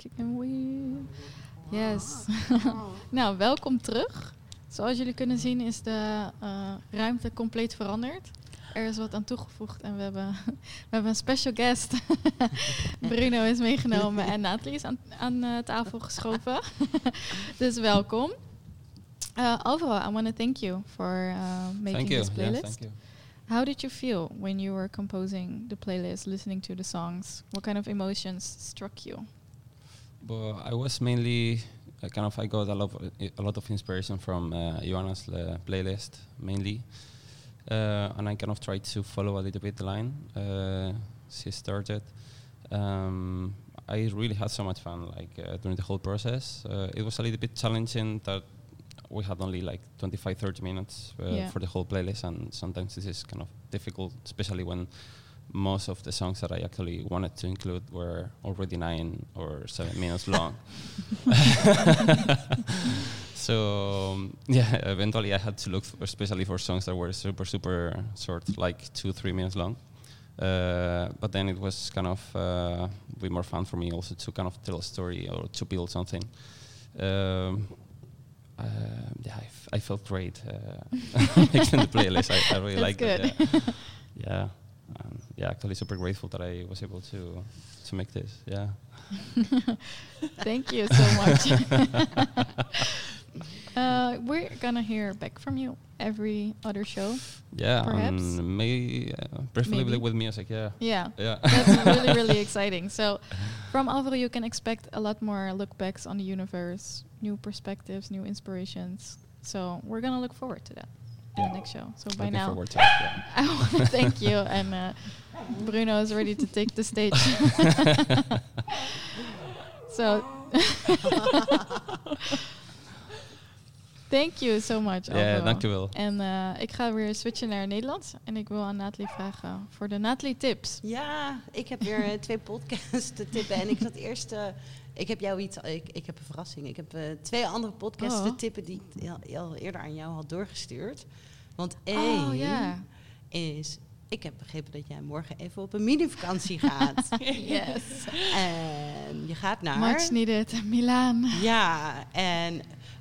Kicking weed. Yes. nou, welkom terug. Zoals jullie kunnen zien is de eh, ruimte compleet veranderd. Er is wat aan toegevoegd en we hebben, we hebben een special guest. Bruno is meegenomen en Nathalie is aan, aan eh, tafel geschoven. dus welkom. Uh, overall, I want to thank you for making thank you. this playlist. Thank you. How did you feel when you were composing the playlist, listening to the songs? What kind of emotions struck you? But I was mainly uh, kind of I got a lot of, a lot of inspiration from uh, Joanna's uh, playlist mainly, uh, and I kind of tried to follow a little bit the line uh, she started. Um, I really had so much fun like uh, during the whole process. Uh, it was a little bit challenging that we had only like 25 30 minutes uh, Yeah. for the whole playlist and sometimes this is kind of difficult especially when most of the songs that I actually wanted to include were already nine or seven minutes long. so um, yeah, eventually I had to look, for, especially for songs that were super super short, like two three minutes long. Uh, but then it was kind of uh, way more fun for me also to kind of tell a story or to build something. Um, uh, yeah, I, f- I felt great uh, making the playlist. I, I really That's liked good. it. Yeah, yeah, um, yeah. Actually, super grateful that I was able to to make this. Yeah. Thank you so much. uh, we're gonna hear back from you every other show. Yeah, Perhaps? um, may, uh, preferably with music. Yeah, Yeah, yeah. that's really really exciting. So, from Alvaro, you can expect a lot more look backs on the universe, new perspectives, new inspirations. So we're gonna look forward to that in Yeah. show. So by Looking now, forward to it. Yeah. I want to thank you, and uh, Bruno is ready to take the stage. so, thank you so much. Ja, dankjewel. En eh, ik ga weer switchen naar Nederlands. En ik wil aan Nathalie vragen voor de Nathalie tips. Ja, ik heb weer eh, twee podcasts te tippen. En ik zat eerst... eh, ik heb jou iets... Ik, ik heb een verrassing. Ik heb eh, twee andere podcasts Oh. tippen... die ik al, al eerder aan jou had doorgestuurd. Want één Oh ja. is... Ik heb begrepen dat jij morgen even op een mini-vakantie gaat. Yes. en je gaat naar... Much needed. Milaan. Ja, en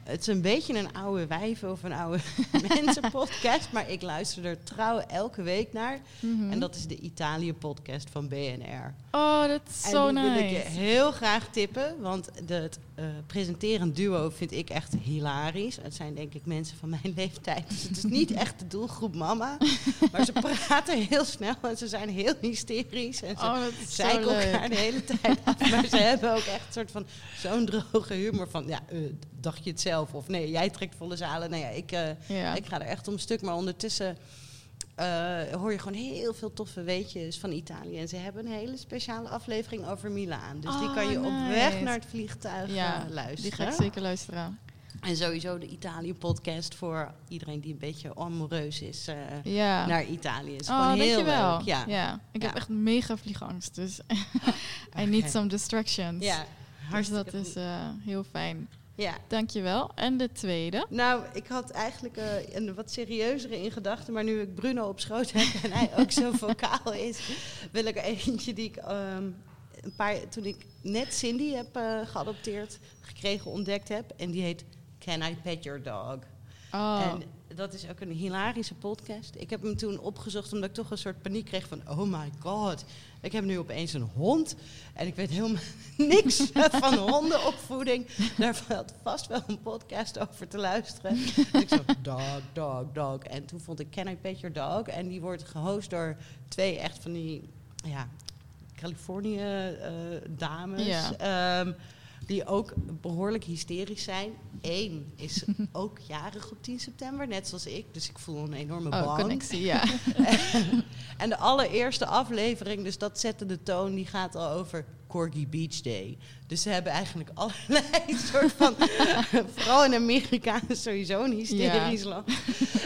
het is een beetje een oude wijven of een oude mensenpodcast. Maar ik luister er trouw elke week naar. Mhm. En dat is de Italië-podcast van BNR. Oh, dat is En zo die wil ik je nice. heel graag tippen, want het eh, presenterend duo vind ik echt hilarisch. Het zijn denk ik mensen van mijn leeftijd, dus het is niet echt de doelgroep mama. Maar ze praten heel snel en ze zijn heel hysterisch. En ze Oh, zeiken elkaar de hele tijd af. Maar ze hebben ook echt een soort van zo'n droge humor van, ja, eh, dacht je het zelf? Of nee, jij trekt volle zalen. Nou ja, ik, eh, Ja. ik ga er echt om stuk. Maar ondertussen eh, hoor je gewoon heel veel toffe weetjes van Italië. En ze hebben een hele speciale aflevering over Milaan. Dus die Oh, kan je op weg naar het vliegtuig Ja, eh, luisteren. Die ga ik zeker luisteren. En sowieso de Italië-podcast voor iedereen die een beetje amoureus is Ja. naar Italië. Is oh, gewoon heel leuk. Ja. ja. Ik heb echt mega vliegangst, dus I need some distractions. Ja, dus hartstikke dat is eh, heel fijn. Ja. Dankjewel. En de tweede. Nou, ik had eigenlijk eh, een wat serieuzere in gedachten. Maar nu ik Bruno op schoot heb en hij ook zo vocaal is, wil ik eentje die ik ehm, een paar, toen ik net Cindy heb eh, geadopteerd, gekregen, ontdekt heb. En die heet Can I Pet Your Dog? Oh, En dat is ook een hilarische podcast. Ik heb hem toen opgezocht omdat ik toch een soort paniek kreeg van... oh my god, ik heb nu opeens een hond... en ik weet helemaal niks van hondenopvoeding. Daar valt vast wel een podcast over te luisteren. En ik zo, dog, dog, dog. En toen vond ik Can I Pet Your Dog? En die wordt gehost door twee echt van die... ja, Californië-dames... Ja. Ehm, die ook behoorlijk hysterisch zijn. Eén is ook jarig op 10 september, net zoals ik. Dus ik voel een enorme oh band. connectie, ja. en de allereerste aflevering, dus dat zette de toon, die gaat al over Corgi Beach Day. Dus ze hebben eigenlijk allerlei soort van... vooral in Amerika is sowieso een hysterisch land.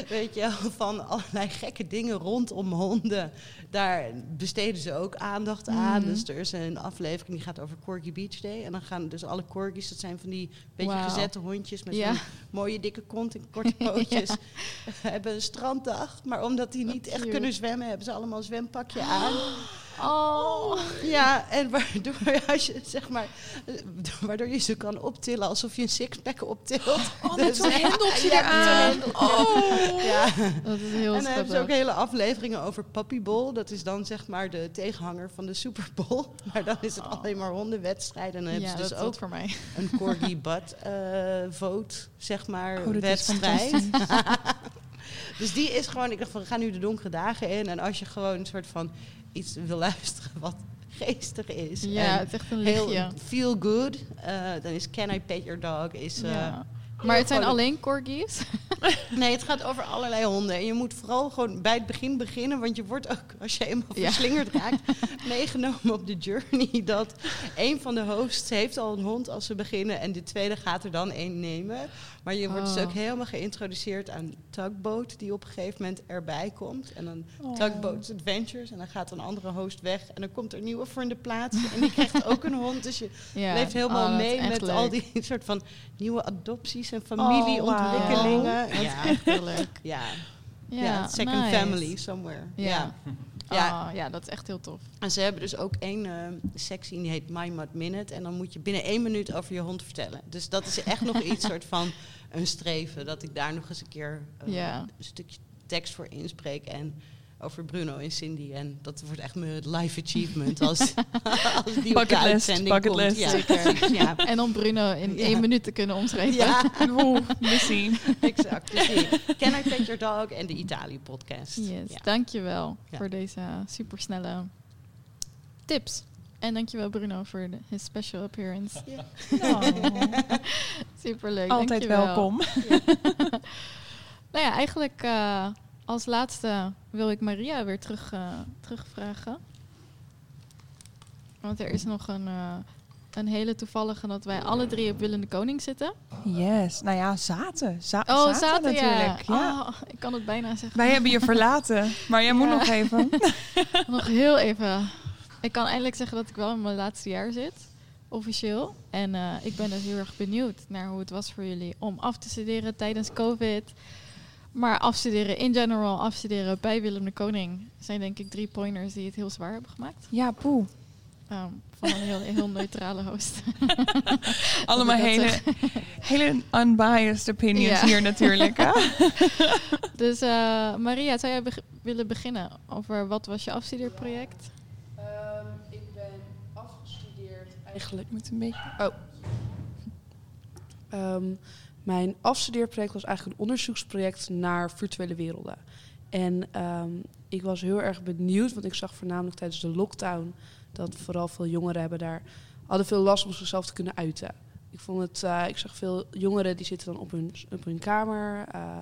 Weet je wel, van allerlei gekke dingen rondom honden. Daar besteden ze ook aandacht aan. Mhm. Dus er is een aflevering die gaat over Corgi Beach Day. En dan gaan dus alle corgis, dat zijn van die beetje gezette hondjes... met Ja. zo'n mooie dikke kont en korte pootjes. hebben een stranddag. Maar omdat die niet echt kunnen zwemmen, hebben ze allemaal een zwempakje aan. Oh. Ja, en waardoor als je zeg maar, waardoor je ze kan optillen alsof je een sixpack optilt. Oh, met Dus- zo'n hendeltje Ja, eraan. Oh. Ja. Dat is heel En dan hebben ze ook schattig. hele afleveringen over Puppy Bowl. Dat is dan zeg maar de tegenhanger van de Super Bowl. Maar dan is het Oh. alleen maar hondenwedstrijden. En dan hebben Ja, ze dus dat is ook voor mij. een corgi butt eh, vote, zeg maar, Oh, dat is wedstrijd. dus die is gewoon, ik dacht van, we gaan nu de donkere dagen in. En als je gewoon een soort van iets wil luisteren wat geestig is. Ja, en het is echt een heel feel good. eh, dan is Can I Pet Your Dog is... eh, Ja. Maar het zijn alleen corgis. Nee, het gaat over allerlei honden. En je moet vooral gewoon bij het begin beginnen. Want je wordt ook, als je eenmaal Ja. verslingerd raakt, meegenomen op de journey. Dat een van de hosts heeft al een hond als ze beginnen. En de tweede gaat er dan één nemen. Maar je wordt dus Oh. ook helemaal geïntroduceerd aan Tugboat. Die op een gegeven moment erbij komt. En dan Oh. Tugboat Adventures. En dan gaat een andere host weg. En dan komt er een nieuwe voor in de plaats. En die krijgt ook een hond. Dus je Ja. leeft helemaal Oh, mee met al die soort van nieuwe adopties en familieontwikkelingen. Dat is ja. echt heel leuk. Ja, Ja, second nice. family somewhere. Ja. Ja. Ja. Oh, ja, dat is echt heel tof. En ze hebben dus ook één eh, sectie die heet My Mud Minute. En dan moet je binnen één minuut over je hond vertellen. Dus dat is echt nog iets soort van een streven. Dat ik daar nog eens een keer eh, een stukje tekst voor inspreek. En over Bruno en Cindy. En dat wordt echt mijn life achievement als, als die op de uitzending komt. Ja, Zeker. precies, ja. En om Bruno in Ja. één minuut te kunnen omschrijven. Ja, Oeh, missie. exact. Die Can I Pet Your Dog en de Italië-podcast. Yes, Ja. dankjewel Ja. voor deze supersnelle tips. En dankjewel Bruno voor de, his special appearance. Oh. Superleuk, Altijd dankjewel. welkom. Nou ja, eigenlijk eh, als laatste wil ik Maria weer terug, eh, terugvragen. Want er is nog een, eh, een hele toevallige dat wij alle drie op Willende Koning zitten. Yes. Nou ja, zaten. Za Oh, zaten, zaten, natuurlijk. ja. Ja. Oh, ik kan het bijna zeggen. Wij hebben je verlaten, maar jij moet nog even. Nog heel even. Ik kan eindelijk zeggen dat ik wel in mijn laatste jaar zit. Officieel. En eh, ik ben dus heel erg benieuwd naar hoe het was voor jullie om af te studeren tijdens COVID. Maar afstuderen in general, afstuderen bij Willem de Koning zijn denk ik drie pointers die het heel zwaar hebben gemaakt. Ja, poeh. Ehm, van een heel, heel neutrale host. Allemaal hele, hele unbiased opinions Ja. hier natuurlijk. Hè? dus eh, Maria, zou jij beg- willen beginnen over wat was je afstudeerproject? Ehm, ik ben afgestudeerd eigenlijk. Moet een beetje. Ehm, mijn afstudeerproject was eigenlijk een onderzoeksproject naar virtuele werelden. En ehm, ik was heel erg benieuwd, want ik zag voornamelijk tijdens de lockdown dat vooral veel jongeren hebben daar hadden veel last om zichzelf te kunnen uiten. Ik vond het, eh, ik zag veel jongeren die zitten dan op hun, op hun kamer. eh,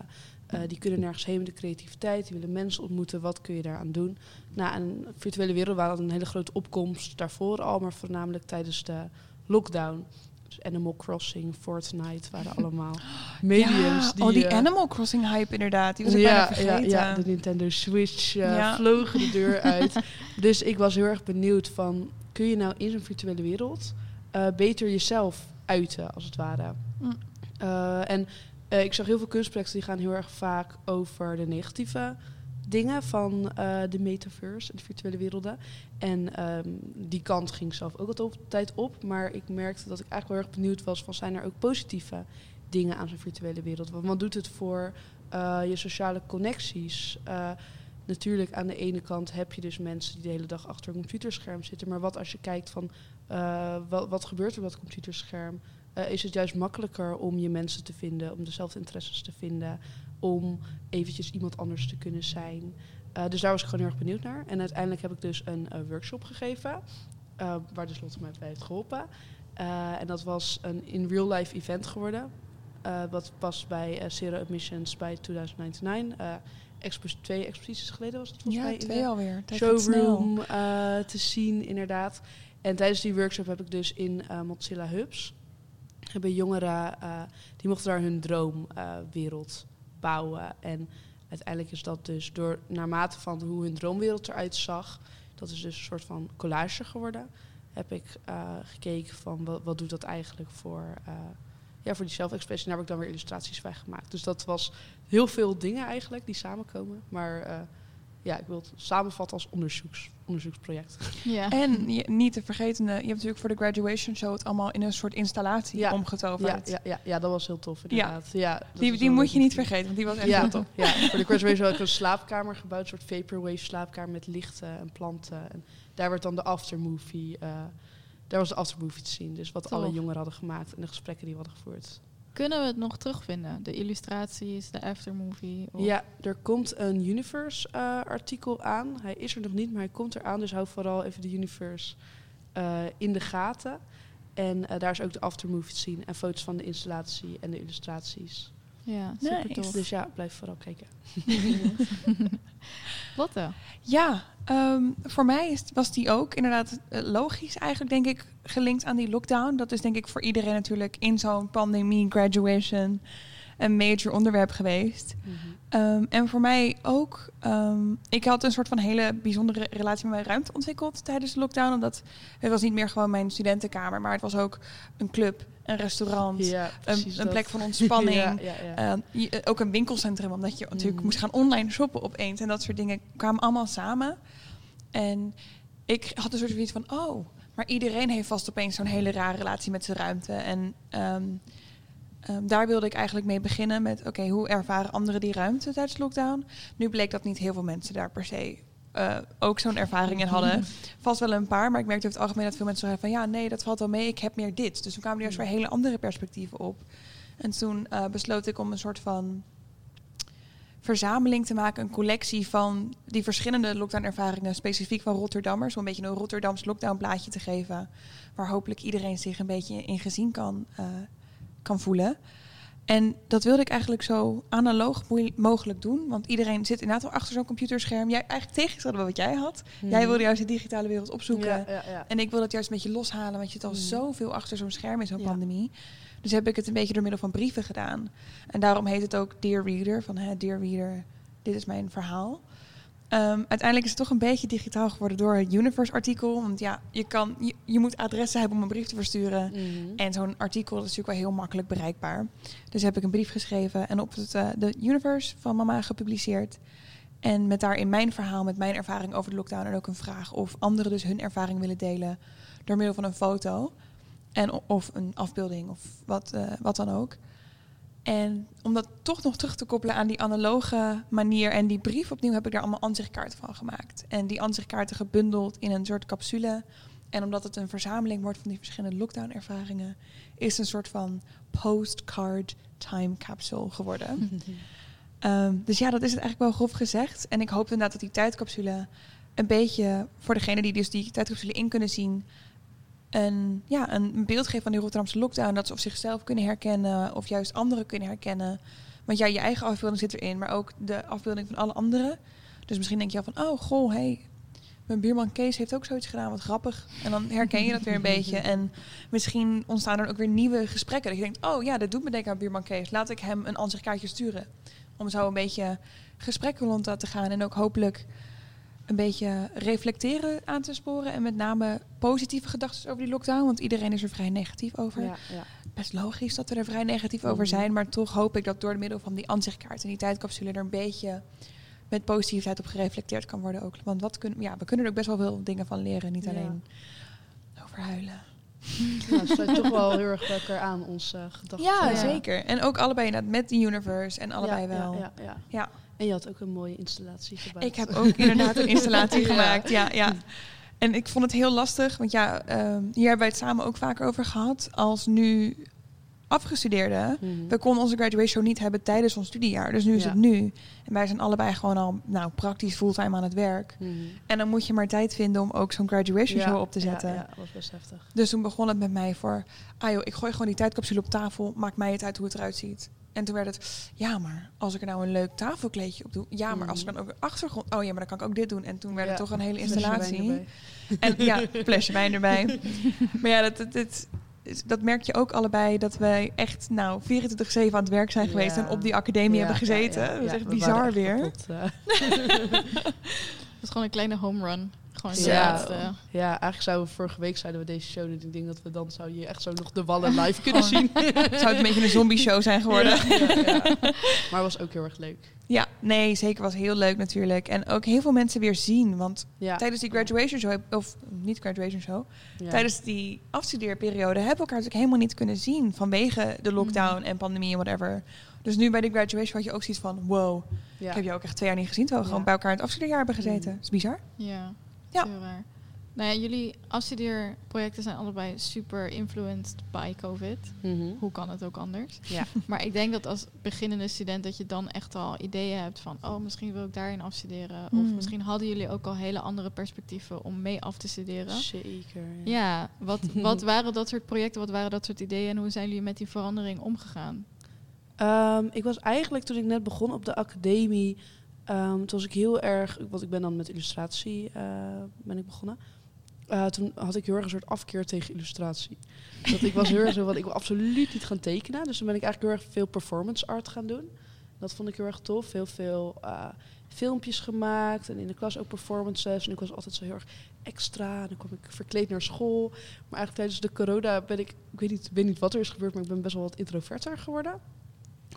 eh, die kunnen nergens heen met de creativiteit. Die willen mensen ontmoeten. Wat kun je daaraan doen? Nou, en virtuele wereld waren een hele grote opkomst daarvoor al, maar voornamelijk tijdens de lockdown. Animal Crossing, Fortnite waren allemaal mediums. ja, die, oh, die eh, Animal Crossing hype inderdaad. Die was ik ja, bijna ja, vergeten. ja, de Nintendo Switch Ja. vlogen de deur uit. dus ik was heel erg benieuwd van... kun je nou in zo'n virtuele wereld eh, beter jezelf uiten, als het ware? Mm. En ik zag heel veel kunstprojecten die gaan heel erg vaak over de negatieve dingen van eh, de metaverse de virtuele werelden. En ehm, die kant ging zelf ook altijd op. Maar ik merkte dat ik eigenlijk wel erg benieuwd was van zijn er ook positieve dingen aan zo'n virtuele wereld? Want wat doet het voor eh, je sociale connecties? Eh, natuurlijk, aan de ene kant heb je dus mensen die de hele dag achter een computerscherm zitten. Maar wat als je kijkt van wat, wat gebeurt er op dat computerscherm? Is het juist makkelijker om je mensen te vinden, om dezelfde interesses te vinden, om eventjes iemand anders te kunnen zijn? Eh, dus daar was ik gewoon heel erg benieuwd naar. En uiteindelijk heb ik dus een eh, workshop gegeven, eh, waar de Lotte mij bij heeft geholpen. Eh, en dat was een in real life event geworden. wat past bij Zero Admissions bij 2099. eh expo twee exposities geleden was het volgens Ja, mij. in de twee alweer. Snel. showroom te zien, inderdaad. En tijdens die workshop heb ik dus in Mozilla Hubs... hebben jongeren, die mochten daar hun droomwereld En uiteindelijk is dat dus door, naarmate van hoe hun droomwereld eruit zag... dat is dus een soort van collage geworden. Heb ik eh, gekeken van wat, doet dat eigenlijk voor... eh, ja, voor die zelfexpressie. Daar heb ik dan weer illustraties bij gemaakt. Dus dat was heel veel dingen eigenlijk die samenkomen. Maar eh, ja, ik wil het samenvatten als onderzoeks, onderzoeksproject. Ja. En je, niet te vergeten, eh, je hebt natuurlijk voor de graduation show het allemaal in een soort installatie Ja. Omgetoverd. ja, ja, ja, dat was heel tof inderdaad. Ja. Die, die moet je niet vergeten, want die was echt Ja, heel top. ja, voor de graduation had ik een slaapkamer gebouwd, een soort vaporwave slaapkamer met lichten en planten. En daar werd dan de aftermovie, eh daar was de aftermovie te zien. Dus wat Tof. alle jongeren hadden gemaakt en de gesprekken die we hadden gevoerd. Kunnen we het nog terugvinden? De illustraties, de aftermovie? Of... Ja, er komt een Universe eh, aan. Hij is er nog niet, maar hij komt eraan. Dus hou vooral even de Universe eh, in de gaten. En eh, daar is ook de aftermovie te zien. En foto's van de installatie en de illustraties. Ja, super Nice. tof. Dus ja, blijf vooral kijken. Lotte? Ja, ehm, voor mij is, was die ook inderdaad eh, logisch eigenlijk, denk ik, gelinkt aan die lockdown. Dat is denk ik voor iedereen natuurlijk in zo'n pandemie, graduation, een major onderwerp geweest. Ehm, en voor mij ook, ehm, ik had een soort van hele bijzondere relatie met mijn ruimte ontwikkeld tijdens de lockdown. Omdat het was niet meer gewoon mijn studentenkamer, maar het was ook een club, een restaurant, Ja, een, plek van ontspanning. ja, ja, ja. Eh, je- ook een winkelcentrum, omdat je natuurlijk Mhm. moest gaan online shoppen opeens. En dat soort dingen kwamen allemaal samen. En ik had een soort van iets van, oh, maar iedereen heeft vast opeens zo'n hele rare relatie met zijn ruimte. En ehm, ehm, daar wilde ik eigenlijk mee beginnen met, oké, hoe ervaren anderen die ruimte tijdens de lockdown? Nu bleek dat niet heel veel mensen daar per se eh, ook zo'n ervaring in hadden. Vast wel een paar, maar ik merkte over het algemeen dat veel mensen zeggen van, ja, nee, dat valt wel mee, ik heb meer dit. Dus toen kwamen er juist weer hele andere perspectieven op. En toen eh, besloot ik om een soort van verzameling te maken, een collectie van die verschillende lockdown-ervaringen, specifiek van Rotterdammers, om een beetje een Rotterdams lockdown-plaatje te geven, waar hopelijk iedereen zich een beetje in gezien kan, eh, kan voelen. En dat wilde ik eigenlijk zo analoog mogelijk doen, want iedereen zit inderdaad wel achter zo'n computerscherm. Jij eigenlijk tegengestelde wat jij had. Jij wilde juist de digitale wereld opzoeken. Ja, ja, ja. En ik wil het juist een beetje loshalen, want je zit al Mm. zoveel achter zo'n scherm in zo'n pandemie. Dus heb ik het een beetje door middel van brieven gedaan. En daarom heet het ook Dear Reader, van hè, Dear Reader, dit is mijn verhaal. Ehm, uiteindelijk is het toch een beetje digitaal geworden door het Universe-artikel. Want ja, je, kan, je, je moet adressen hebben om een brief te versturen. Mhm. En zo'n artikel is natuurlijk wel heel makkelijk bereikbaar. Dus heb ik een brief geschreven en op het, eh, de Universe van mama gepubliceerd. En met daarin mijn verhaal, met mijn ervaring over de lockdown en ook een vraag of anderen dus hun ervaring willen delen door middel van een foto en of een afbeelding of wat, eh, wat dan ook. En om dat toch nog terug te koppelen aan die analoge manier en die brief opnieuw heb ik daar allemaal ansichtkaarten van gemaakt. En die ansichtkaarten gebundeld in een soort capsule. En omdat het een verzameling wordt van die verschillende lockdown-ervaringen, is het een soort van postcard time capsule geworden. Ehm, dus ja, dat is het eigenlijk wel grof gezegd. En ik hoop inderdaad dat die tijdcapsule een beetje voor degene die dus die tijdcapsule in kunnen zien, een, ja, een beeld geeft van die Rotterdamse lockdown. Dat ze of zichzelf kunnen herkennen of juist anderen kunnen herkennen. Want ja, je eigen afbeelding zit erin, maar ook de afbeelding van alle anderen. Dus misschien denk je al van, oh goh, hey, mijn buurman Kees heeft ook zoiets gedaan, wat grappig. En dan herken je dat weer een beetje. En misschien ontstaan er ook weer nieuwe gesprekken. Dat je denkt, oh ja, dat doet me denken aan buurman Kees. Laat ik hem een ansichtkaartje sturen. Om zo een beetje gesprekken rond te gaan. En ook hopelijk een beetje reflecteren aan te sporen. En met name positieve gedachten over die lockdown. Want iedereen is er vrij negatief over. Ja, ja. Best logisch dat we er vrij negatief over Mhm. zijn. Maar toch hoop ik dat door middel van die ansichtkaart en die tijdcapsule er een beetje met positiviteit op gereflecteerd kan worden ook. Want wat kunnen, ja, we kunnen er ook best wel veel dingen van leren. Niet Ja. alleen over huilen. Ja, het sluit toch wel heel erg elkaar aan, onze gedachten. Ja, Ja. zeker. En ook allebei met de universe en allebei wel. Ja, ja, ja. Ja. En je had ook een mooie installatie gebouwd. Ik heb ook inderdaad een installatie Ja. gemaakt. Ja, ja. En ik vond het heel lastig, want ja, ehm, hier hebben wij het samen ook vaker over gehad. Als nu afgestudeerden, Mhm. we konden onze graduation show niet hebben tijdens ons studiejaar. Dus nu is Ja. het nu. En wij zijn allebei gewoon al nou, praktisch fulltime aan het werk. Mhm. En dan moet je maar tijd vinden om ook zo'n graduation Ja, show op te ja, zetten. Ja, dat was best heftig. Dus toen begon het met mij voor, ah joh, ik gooi gewoon die tijdcapsule op tafel, maakt mij het uit hoe het eruit ziet. En toen werd het, ja, maar als ik er nou een leuk tafelkleedje op doe, ja, maar als ik dan ook een achtergrond, oh ja, maar dan kan ik ook dit doen. En toen werd het toch een hele installatie. En ja, flesje wijn erbij. maar ja, dat, dat, dat, dat merk je ook allebei dat wij echt nou 24-7 aan het werk zijn geweest Ja. en op die academie Ja, hebben ja, gezeten. ja, dat is ja, echt we bizar echt weer. kapot. Het was gewoon een kleine home run. Gewoon Ja. laatste. Ja, eigenlijk zouden we vorige week zeiden we deze show. En ik denk dat we dan zou je echt zo nog de wallen live kunnen zien. Zou het een beetje een zombie show zijn geworden? Ja. Maar het was ook heel erg leuk. Ja, nee, zeker was heel leuk natuurlijk. En ook heel veel mensen weer zien. Want tijdens die graduation show, of niet graduation show, tijdens die afstudeerperiode hebben we elkaar natuurlijk helemaal niet kunnen zien vanwege de lockdown en pandemie en whatever. Dus nu bij de graduation had je ook zoiets van, wow, Ja. ik heb je ook echt twee jaar niet gezien, terwijl we Ja. gewoon bij elkaar in het afstudeerjaar hebben gezeten. Mm. Dat is bizar. Ja, Ja. heel raar. Nou ja, jullie afstudeerprojecten zijn allebei super influenced by COVID. Mhm. Hoe kan het ook anders? Ja. Maar ik denk dat als beginnende student dat je dan echt al ideeën hebt van... oh, misschien wil ik daarin afstuderen. Of Hmm. misschien hadden jullie ook al hele andere perspectieven om mee af te studeren. Zeker. Ja, wat, wat waren dat soort projecten, wat waren dat soort ideeën... en hoe zijn jullie met die verandering omgegaan? Ehm, ik was eigenlijk toen ik net begon op de academie, ehm, toen was ik heel erg, want ik ben dan met illustratie eh, ben ik begonnen. Eh, toen had ik heel erg een soort afkeer tegen illustratie. Dat ik was heel erg zo ik wil absoluut niet gaan tekenen. Dus toen ben ik eigenlijk heel erg veel performance art gaan doen. Dat vond ik heel erg tof. Heel veel eh, filmpjes gemaakt en in de klas ook performances. En ik was altijd zo heel erg extra. En dan kwam ik verkleed naar school. Maar eigenlijk tijdens de corona ben ik, ik weet niet, weet niet wat er is gebeurd, maar ik ben best wel wat introverter geworden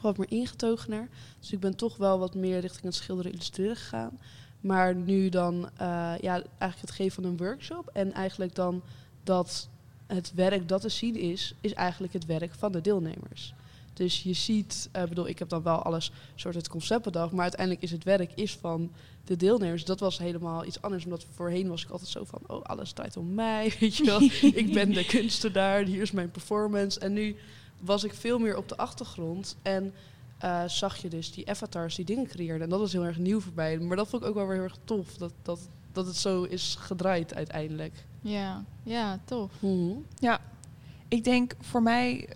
wat meer ingetogener. Dus ik ben toch wel wat meer richting het schilderen illustreren gegaan. Maar nu dan eh, ja, eigenlijk het geven van een workshop. En eigenlijk dan dat het werk dat te zien is, is eigenlijk het werk van de deelnemers. Dus je ziet, ik bedoel, ik heb dan wel alles soort het concept bedacht, maar uiteindelijk is het werk is van de deelnemers. Dat was helemaal iets anders, omdat voorheen was ik altijd zo van, oh, alles draait om mij, weet je wel. ik ben de kunstenaar, hier is mijn performance. En nu was ik veel meer op de achtergrond en eh, zag je dus die avatars die dingen creëerden. En dat was heel erg nieuw voor mij. Maar dat vond ik ook wel weer heel erg tof, dat, dat, dat het zo is gedraaid uiteindelijk. Ja, ja, tof. Ik denk voor mij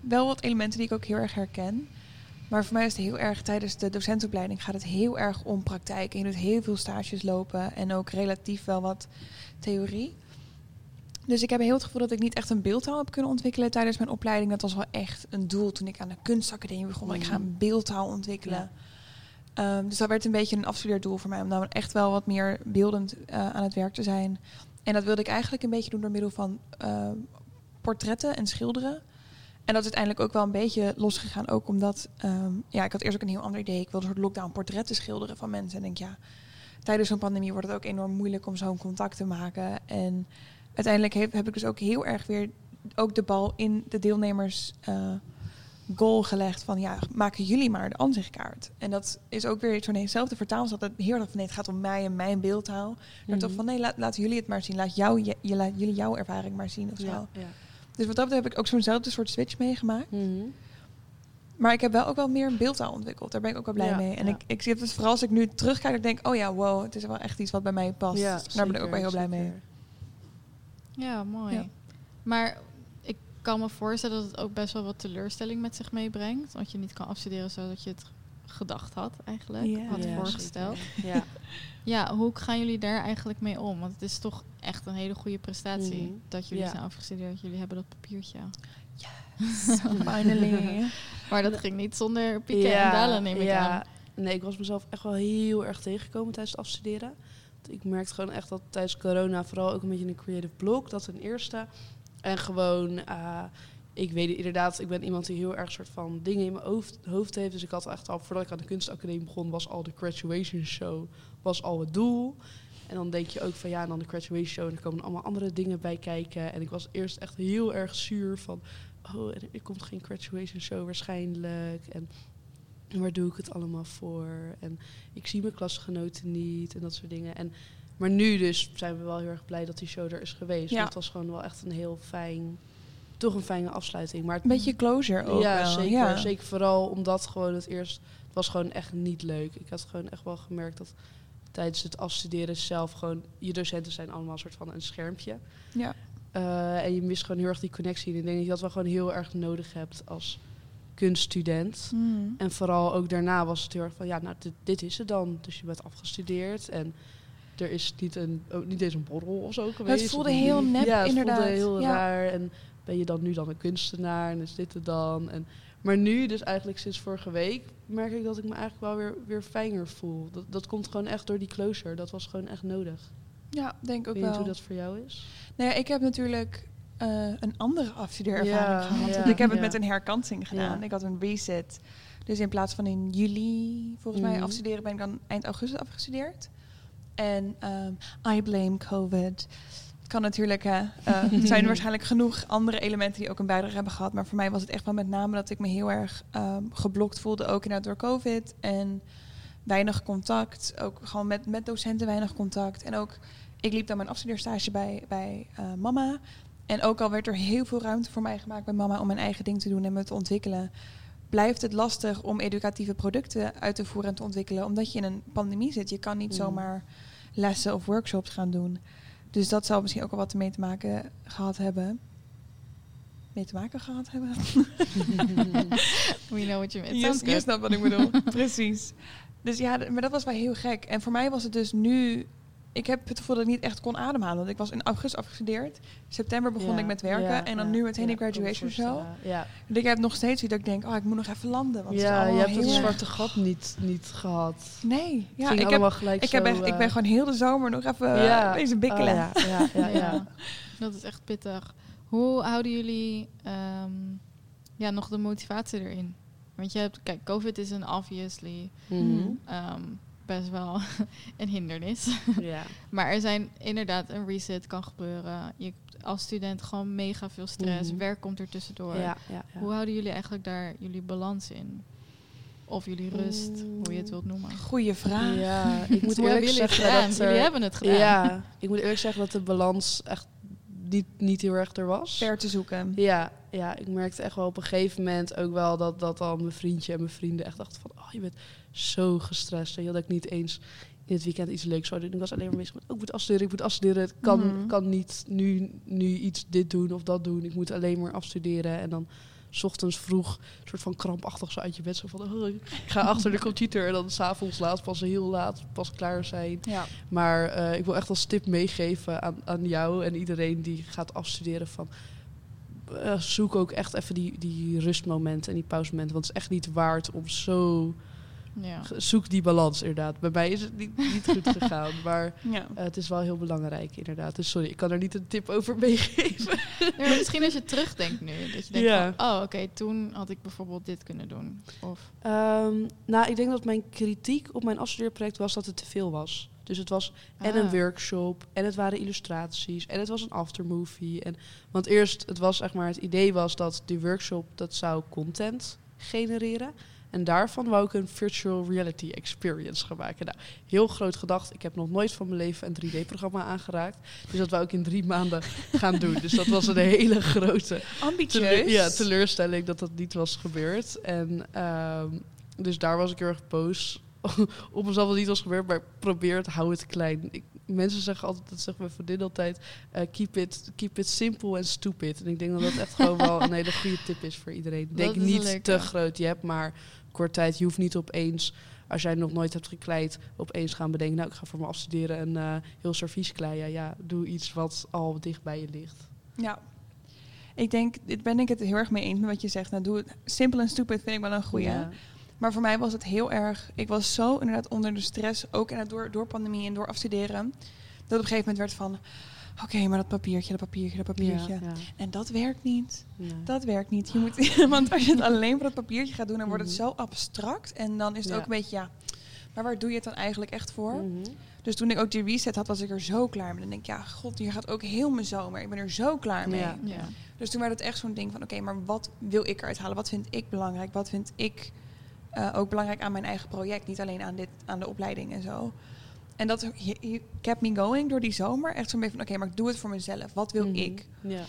wel wat elementen die ik ook heel erg herken. Maar voor mij is het heel erg tijdens de docentenopleiding gaat het heel erg om praktijk. En je doet heel veel stages lopen en ook relatief wel wat theorie. Dus ik heb heel het gevoel dat ik niet echt een beeldtaal heb kunnen ontwikkelen tijdens mijn opleiding. Dat was wel echt een doel toen ik aan de kunstacademie begon. Ik ga een beeldtaal ontwikkelen. Ehm, dus dat werd een beetje een afstudeerdoel voor mij. Om dan echt wel wat meer beeldend eh, aan het werk te zijn. En dat wilde ik eigenlijk een beetje doen door middel van eh, portretten en schilderen. En dat is uiteindelijk ook wel een beetje losgegaan. Ook omdat, ehm, ja, ik had eerst ook een heel ander idee. Ik wilde een soort lockdown portretten schilderen van mensen. En ik denk, ja, tijdens zo'n pandemie wordt het ook enorm moeilijk om zo'n contact te maken. En uiteindelijk heb, heb ik dus ook heel erg weer ook de bal in de deelnemers eh, goal gelegd. Van ja, maken jullie maar de ansichtkaart. En dat is ook weer zo'n eenzelfde vertaal. Dat heel erg van nee, het gaat om mij en mijn beeldtaal. Maar toch van nee, laat, laten jullie het maar zien. Laat, jou, je, laat jullie jouw ervaring maar zien of zo. Ja, ja. Dus wat dat betreft heb ik ook zo'nzelfde soort switch meegemaakt. Mhm. Maar ik heb wel ook wel meer een beeldtaal ontwikkeld. Daar ben ik ook wel blij Ja, mee. En ja. ik, ik zie het dus vooral als ik nu terugkijk, ik denk, oh ja, wow, het is wel echt iets wat bij mij past. Ja, daar ben ik ook wel heel blij zeker, mee. Ja, mooi. Ja. Maar ik kan me voorstellen dat het ook best wel wat teleurstelling met zich meebrengt. Want je niet kan afstuderen zoals je het gedacht had eigenlijk. Ja. had Ja, voorgesteld. Ja. Ja, hoe gaan jullie daar eigenlijk mee om? Want het is toch echt een hele goede prestatie Mhm. dat jullie Ja. zijn afgestudeerd. Jullie hebben dat papiertje. Finally. Maar dat ging niet zonder pieken en dalen, neem ik ja. aan. Nee, ik was mezelf echt wel heel erg tegengekomen tijdens het afstuderen. Ik merkte gewoon echt dat tijdens corona, vooral ook een beetje een creative block, dat ten eerste. En gewoon, eh, ik weet inderdaad, ik ben iemand die heel erg soort van dingen in mijn hoofd, hoofd heeft. Dus ik had echt al, voordat ik aan de kunstacademie begon, was al de graduation show, was al het doel. En dan denk je ook van ja, en dan de graduation show, en er komen allemaal andere dingen bij kijken. En ik was eerst echt heel erg zuur van, oh, er komt geen graduation show waarschijnlijk. En waar doe ik het allemaal voor? En ik zie mijn klasgenoten niet en dat soort dingen. En, maar nu dus zijn we wel heel erg blij dat die show er is geweest. Ja. Want het was gewoon wel echt een heel fijn, toch een fijne afsluiting. Maar Een beetje closure ook ja, wel. zeker. Ja. Zeker vooral omdat gewoon het eerst, het was gewoon echt niet leuk. Ik had gewoon echt wel gemerkt dat tijdens het afstuderen zelf gewoon, je docenten zijn allemaal een soort van een schermpje. Ja. Eh, en je mist gewoon heel erg die connectie. En ik denk dat je dat wel gewoon heel erg nodig hebt als kunststudent. Hmm. En vooral ook daarna was het heel erg van, ja, nou, dit, dit is het dan. Dus je bent afgestudeerd en er is niet, een, ook niet eens een borrel of zo geweest. voelde of een- heel nep, ja, het inderdaad. voelde heel Ja. raar. En ben je dan nu dan een kunstenaar en is dit het dan? En, maar nu, dus eigenlijk sinds vorige week, merk ik dat ik me eigenlijk wel weer, weer fijner voel. Dat, dat komt gewoon echt door die closure. Dat was gewoon echt nodig. Ja, denk ook weet wel. hoe dat voor jou is. Nou ja, ik heb natuurlijk eh, een andere afstudeerervaring Ja, gehad. ja, Want ik heb het met een herkansing gedaan. Ik had een reset. Dus in plaats van in juli, volgens mij, Mhm. afstuderen, ben ik dan eind augustus afgestudeerd. En ehm, I blame COVID. Kan natuurlijk, hè. eh, er zijn waarschijnlijk genoeg andere elementen die ook een bijdrage hebben gehad. Maar voor mij was het echt wel met name dat ik me heel erg ehm, geblokt voelde, ook inderdaad door COVID. En weinig contact, ook gewoon met, met docenten weinig contact. En ook, ik liep dan mijn afstudeerstage bij, bij eh, mama. En ook al werd er heel veel ruimte voor mij gemaakt bij mama om mijn eigen ding te doen en me te ontwikkelen, blijft het lastig om educatieve producten uit te voeren en te ontwikkelen, omdat je in een pandemie zit. Je kan niet Mm. zomaar lessen of workshops gaan doen. Dus dat zal misschien ook al wat mee te maken gehad hebben. Mee te maken gehad hebben? We know what you mean. Je, snapt wat ik bedoel. Precies. Dus ja, maar dat was wel heel gek. En voor mij was het dus nu... Ik heb het gevoel dat ik niet echt kon ademhalen. Want ik was in augustus afgestudeerd. September begon Ja, ik met werken. ja, en dan ja, nu meteen me graduation show. voorstellen. Ja, Dus ik heb nog steeds iets dat ik denk... Oh, ik moet nog even landen. Want het is ja je hebt het zwarte gat niet, niet gehad. Nee. Ja, ik, heb, gelijk ik, heb zo, echt, ik eh, ben gewoon heel de zomer nog even ja. uh, bezig bikkelen. Oh, ja, ja, ja, ja. Ja. Dat is echt pittig. Hoe houden jullie ehm, ja, nog de motivatie erin? Want je hebt, kijk, COVID is een obviously Mhm. ehm, best wel een hindernis. ja. Maar er zijn inderdaad een reset kan gebeuren. Je hebt als student gewoon mega veel stress. Mhm. Werk komt er tussendoor. Ja, ja, ja. Hoe houden jullie eigenlijk daar jullie balans in? Of jullie rust, hoe je het wilt noemen. Goeie vraag. Ja, ik moet eerlijk zeggen dat er, Jullie hebben het gedaan. Ja, ik moet eerlijk zeggen dat de balans echt niet, niet heel erg er was. Ver te zoeken. Ja, ja, ik merkte echt wel op een gegeven moment ook wel dat, dat al mijn vriendje en mijn vrienden echt dachten van, oh, je bent zo gestrest. En dat ik niet eens in het weekend iets leuks zou doen. Ik was alleen maar bezig met, oh, ik moet afstuderen, ik moet afstuderen. Ik kan, Mhm. kan niet nu, nu iets dit doen of dat doen. Ik moet alleen maar afstuderen. En dan 's ochtends vroeg, soort van krampachtig zo uit je bed. Zo van, oh, ik ga achter de computer. En dan s'avonds laat, pas heel laat, pas klaar zijn. Ja. Maar eh, ik wil echt als tip meegeven aan, aan jou en iedereen die gaat afstuderen van... eh, zoek ook echt even die, die rustmomenten en die pausemomenten. Want het is echt niet waard om zo... Ja. Zoek die balans inderdaad. Bij mij is het niet, niet goed gegaan, maar ja. eh, het is wel heel belangrijk inderdaad. Dus sorry, ik kan er niet een tip over meegeven. Misschien als je terugdenkt nu. Dat je denkt Ja. van, oh oké, toen had ik bijvoorbeeld dit kunnen doen. Of, Ehm, nou, ik denk dat mijn kritiek op mijn afstudeerproject was dat het te veel was. Dus het was en een Ah. workshop, en het waren illustraties, en het was een aftermovie. En, want eerst, het was zeg maar, het idee was dat die workshop, dat zou content genereren. En daarvan wou ik een virtual reality experience gaan maken. Nou, heel groot gedacht. Ik heb nog nooit van mijn leven een 3D-programma aangeraakt. Dus dat wou ik in drie maanden gaan doen. Dus dat was een hele grote Ambitieus. Ja, teleurstelling dat dat niet was gebeurd. En ehm, dus daar was ik heel erg boos op mezelf dat het niet was gebeurd. Maar probeer het, hou het klein. Ik, mensen zeggen altijd, dat zegt mijn vriendin altijd, eh, keep, it, keep it simple and stupid. En ik denk dat dat echt gewoon wel een hele goede tip is voor iedereen. Denk niet te groot. Je hebt maar kort tijd. Je hoeft niet opeens, als jij nog nooit hebt gekleid, opeens gaan bedenken, nou ik ga voor me afstuderen een eh, heel servies kleien. Ja, doe iets wat al dicht bij je ligt. Ja. Ik denk, dit ben ik het heel erg mee eens met wat je zegt. Nou, doe het simpel en stupid vind ik wel een goeie. Ja. Maar voor mij was het heel erg... Ik was zo inderdaad onder de stress, ook inderdaad door, door pandemie en door afstuderen... dat op een gegeven moment werd van... Oké, maar dat papiertje, dat papiertje, dat papiertje. Ja, ja, En dat werkt niet. Dat werkt niet. Je moet, want als je het alleen voor dat papiertje gaat doen, dan wordt het Mhm. zo abstract. En dan is het Ja. ook een beetje, ja... Maar waar doe je het dan eigenlijk echt voor? Mhm. Dus toen ik ook die reset had, was ik er zo klaar mee. Dan denk ik, ja, god, hier gaat ook heel mijn zomer. Ik ben er zo klaar mee. Ja. ja. Dus toen werd het echt zo'n ding van, oké, maar wat wil ik eruit halen? Wat vind ik belangrijk? Wat vind ik eh, ook belangrijk aan mijn eigen project? Niet alleen aan, dit, aan de opleiding en zo. En dat he- he kept me going door die zomer. Echt zo'n beetje van, oké, maar ik doe het voor mezelf. Wat wil Mhm. ik? Ja.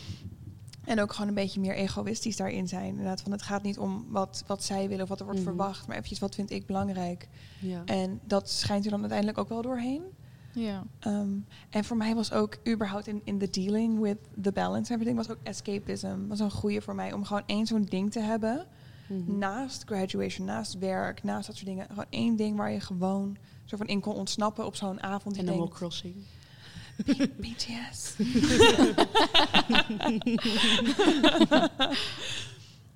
En ook gewoon een beetje meer egoïstisch daarin zijn. Inderdaad, van het gaat niet om wat, wat zij willen of wat er wordt Mhm. verwacht. Maar eventjes, wat vind ik belangrijk? Ja. En dat schijnt er dan uiteindelijk ook wel doorheen. ja. Ehm, en voor mij was ook überhaupt in, in the dealing with the balance everything was ook escapism. Was een goede voor mij om gewoon één zo'n ding te hebben. Mhm. Naast graduation, naast werk, naast dat soort dingen. Gewoon één ding waar je gewoon zo van in kon ontsnappen op zo'n avond. Die Animal denkt, Crossing. BTS.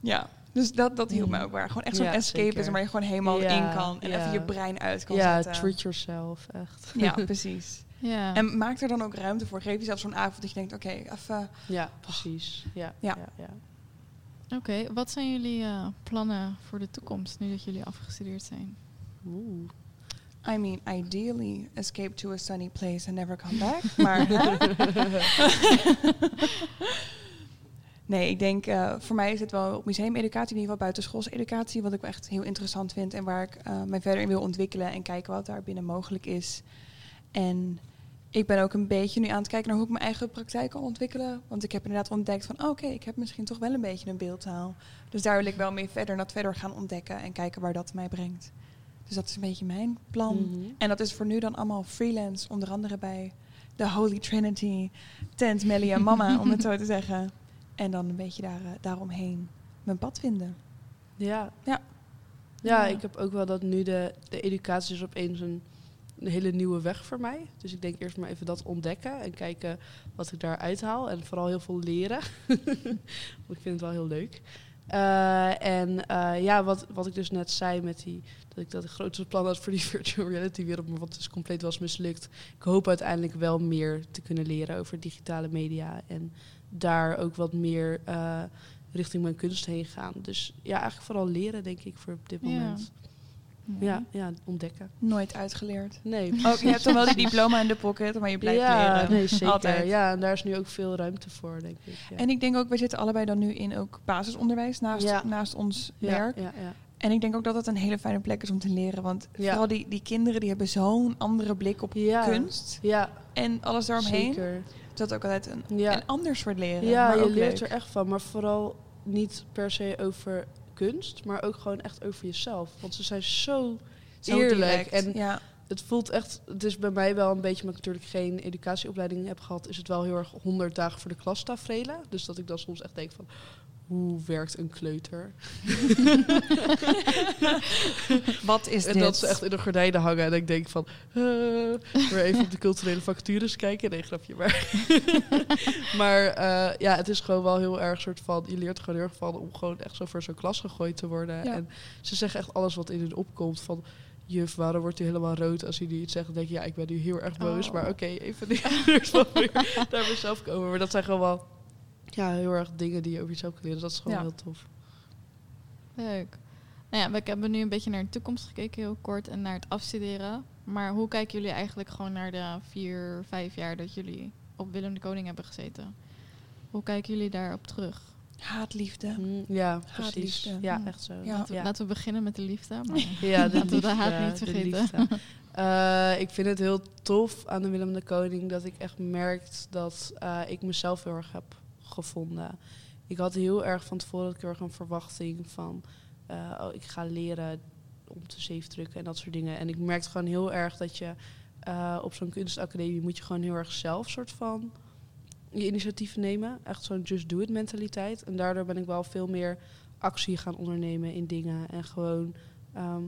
ja, dus dat, dat hielp me ook waar. Gewoon echt zo'n Ja, escapism zeker. waar je gewoon helemaal Ja, in kan. En ja. even je brein uit kan Ja, zetten. treat yourself, echt. Ja, precies. Ja. En maak er dan ook ruimte voor. Geef jezelf zo'n avond dat je denkt, oké, even... Ja, precies. Ja, Ja. ja. ja, Oké, wat zijn jullie eh, plannen voor de toekomst nu dat jullie afgestudeerd zijn? Oeh. I mean, ideally escape to a sunny place and never come back. maar nee, ik denk eh, voor mij is het wel museumeducatie, in ieder geval buitenschoolse educatie, wat ik echt heel interessant vind en waar ik eh, mij verder in wil ontwikkelen en kijken wat daar binnen mogelijk is. En ik ben ook een beetje nu aan het kijken naar hoe ik mijn eigen praktijk kan ontwikkelen. Want ik heb inderdaad ontdekt van, oh, oké, ik heb misschien toch wel een beetje een beeldtaal. Dus daar wil ik wel mee verder, dat verder gaan ontdekken en kijken waar dat mij brengt. Dus dat is een beetje mijn plan. Mhm. En dat is voor nu dan allemaal freelance, onder andere bij de Holy Trinity, Tent, Melly en Mama, om het zo te zeggen. En dan een beetje daar, eh, daaromheen mijn pad vinden. Ja. Ja. Ja, Ja. ik heb ook wel dat nu de, de educatie is opeens een, een hele nieuwe weg voor mij. Dus ik denk eerst maar even dat ontdekken en kijken wat ik daar uithaal. En vooral heel veel leren. Want ik vind het wel heel leuk. Eh, en eh, ja, wat, wat ik dus net zei met die, dat ik dat het grootste plan had voor die virtual reality wereld, maar wat dus compleet was mislukt. Ik hoop uiteindelijk wel meer te kunnen leren over digitale media en daar ook wat meer eh, richting mijn kunst heen gaan. Dus ja, eigenlijk vooral leren, denk ik, voor op dit moment. Ja, ja, ontdekken. Nooit uitgeleerd. Nee. Ook, je hebt dan wel die diploma in de pocket, maar je blijft ja, leren. nee, zeker. Altijd. Ja, en daar is nu ook veel ruimte voor, denk ik. Ja. En ik denk ook, we zitten allebei dan nu in ook basisonderwijs naast, Ja. naast ons werk. Ja, ja. En ik denk ook dat het een hele fijne plek is om te leren. Want Ja. vooral die, die kinderen die hebben zo'n andere blik op Ja. kunst. Ja, En alles daaromheen. zeker. Dat ook altijd een, een ander soort leren. Ja, maar je leert leuk. er echt van. Maar vooral niet per se over kunst, maar ook gewoon echt over jezelf. Want ze zijn zo, Zo eerlijk. direct. En ja. het voelt echt, het is bij mij wel een beetje, omdat ik natuurlijk geen educatieopleiding heb gehad, is het wel heel erg 100 dagen voor de klas tafereelen. Dus dat ik dan soms echt denk van, hoe werkt een kleuter? Wat is en dit? dat ze echt in de gordijnen hangen en ik denk van, eh, weer even op de culturele vacatures kijken. Nee, grapje, maar. maar eh, ja, het is gewoon wel heel erg soort van, je leert er gewoon heel erg van om gewoon echt zo voor zo'n klas gegooid te worden. Ja. En ze zeggen echt alles wat in hun opkomt van, juf, waarom wordt u helemaal rood als jullie iets zeggen? Dan denk je, ja, ik ben nu heel erg boos, Oh. maar oké, even niet naar mezelf komen. Maar dat zijn gewoon wel, ja, heel erg dingen die je over jezelf kan leren. Dat is gewoon Ja. heel tof. Leuk. Nou ja, we hebben nu een beetje naar de toekomst gekeken, heel kort, en naar het afstuderen. Maar hoe kijken jullie eigenlijk gewoon naar de vier, vijf jaar dat jullie op Willem de Koning hebben gezeten? Hoe kijken jullie daarop terug? Haatliefde. Mm, ja, precies. Haatliefde. Ja, Mm. echt zo. Ja. Laten, we, laten we beginnen met de liefde. Maar Ja, de Laten we de liefde, haat niet vergeten. liefde. Eh, ik vind het heel tof aan de Willem de Koning dat ik echt merkt dat eh, ik mezelf heel erg heb gevonden. Ik had heel erg van tevoren erg een verwachting van eh, oh, ik ga leren om te zeefdrukken en dat soort dingen. En ik merkte gewoon heel erg dat je eh, op zo'n kunstacademie moet je gewoon heel erg zelf soort van je initiatieven nemen. Echt zo'n just do it mentaliteit. En daardoor ben ik wel veel meer actie gaan ondernemen in dingen en gewoon ehm,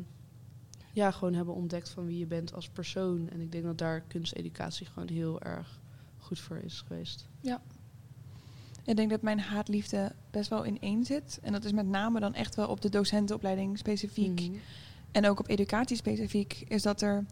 ja, gewoon hebben ontdekt van wie je bent als persoon. En ik denk dat daar kunsteducatie gewoon heel erg goed voor is geweest. Ik denk dat mijn haatliefde best wel in één zit. En dat is met name dan echt wel op de docentenopleiding specifiek. Mhm. En ook op educatie specifiek. Is dat er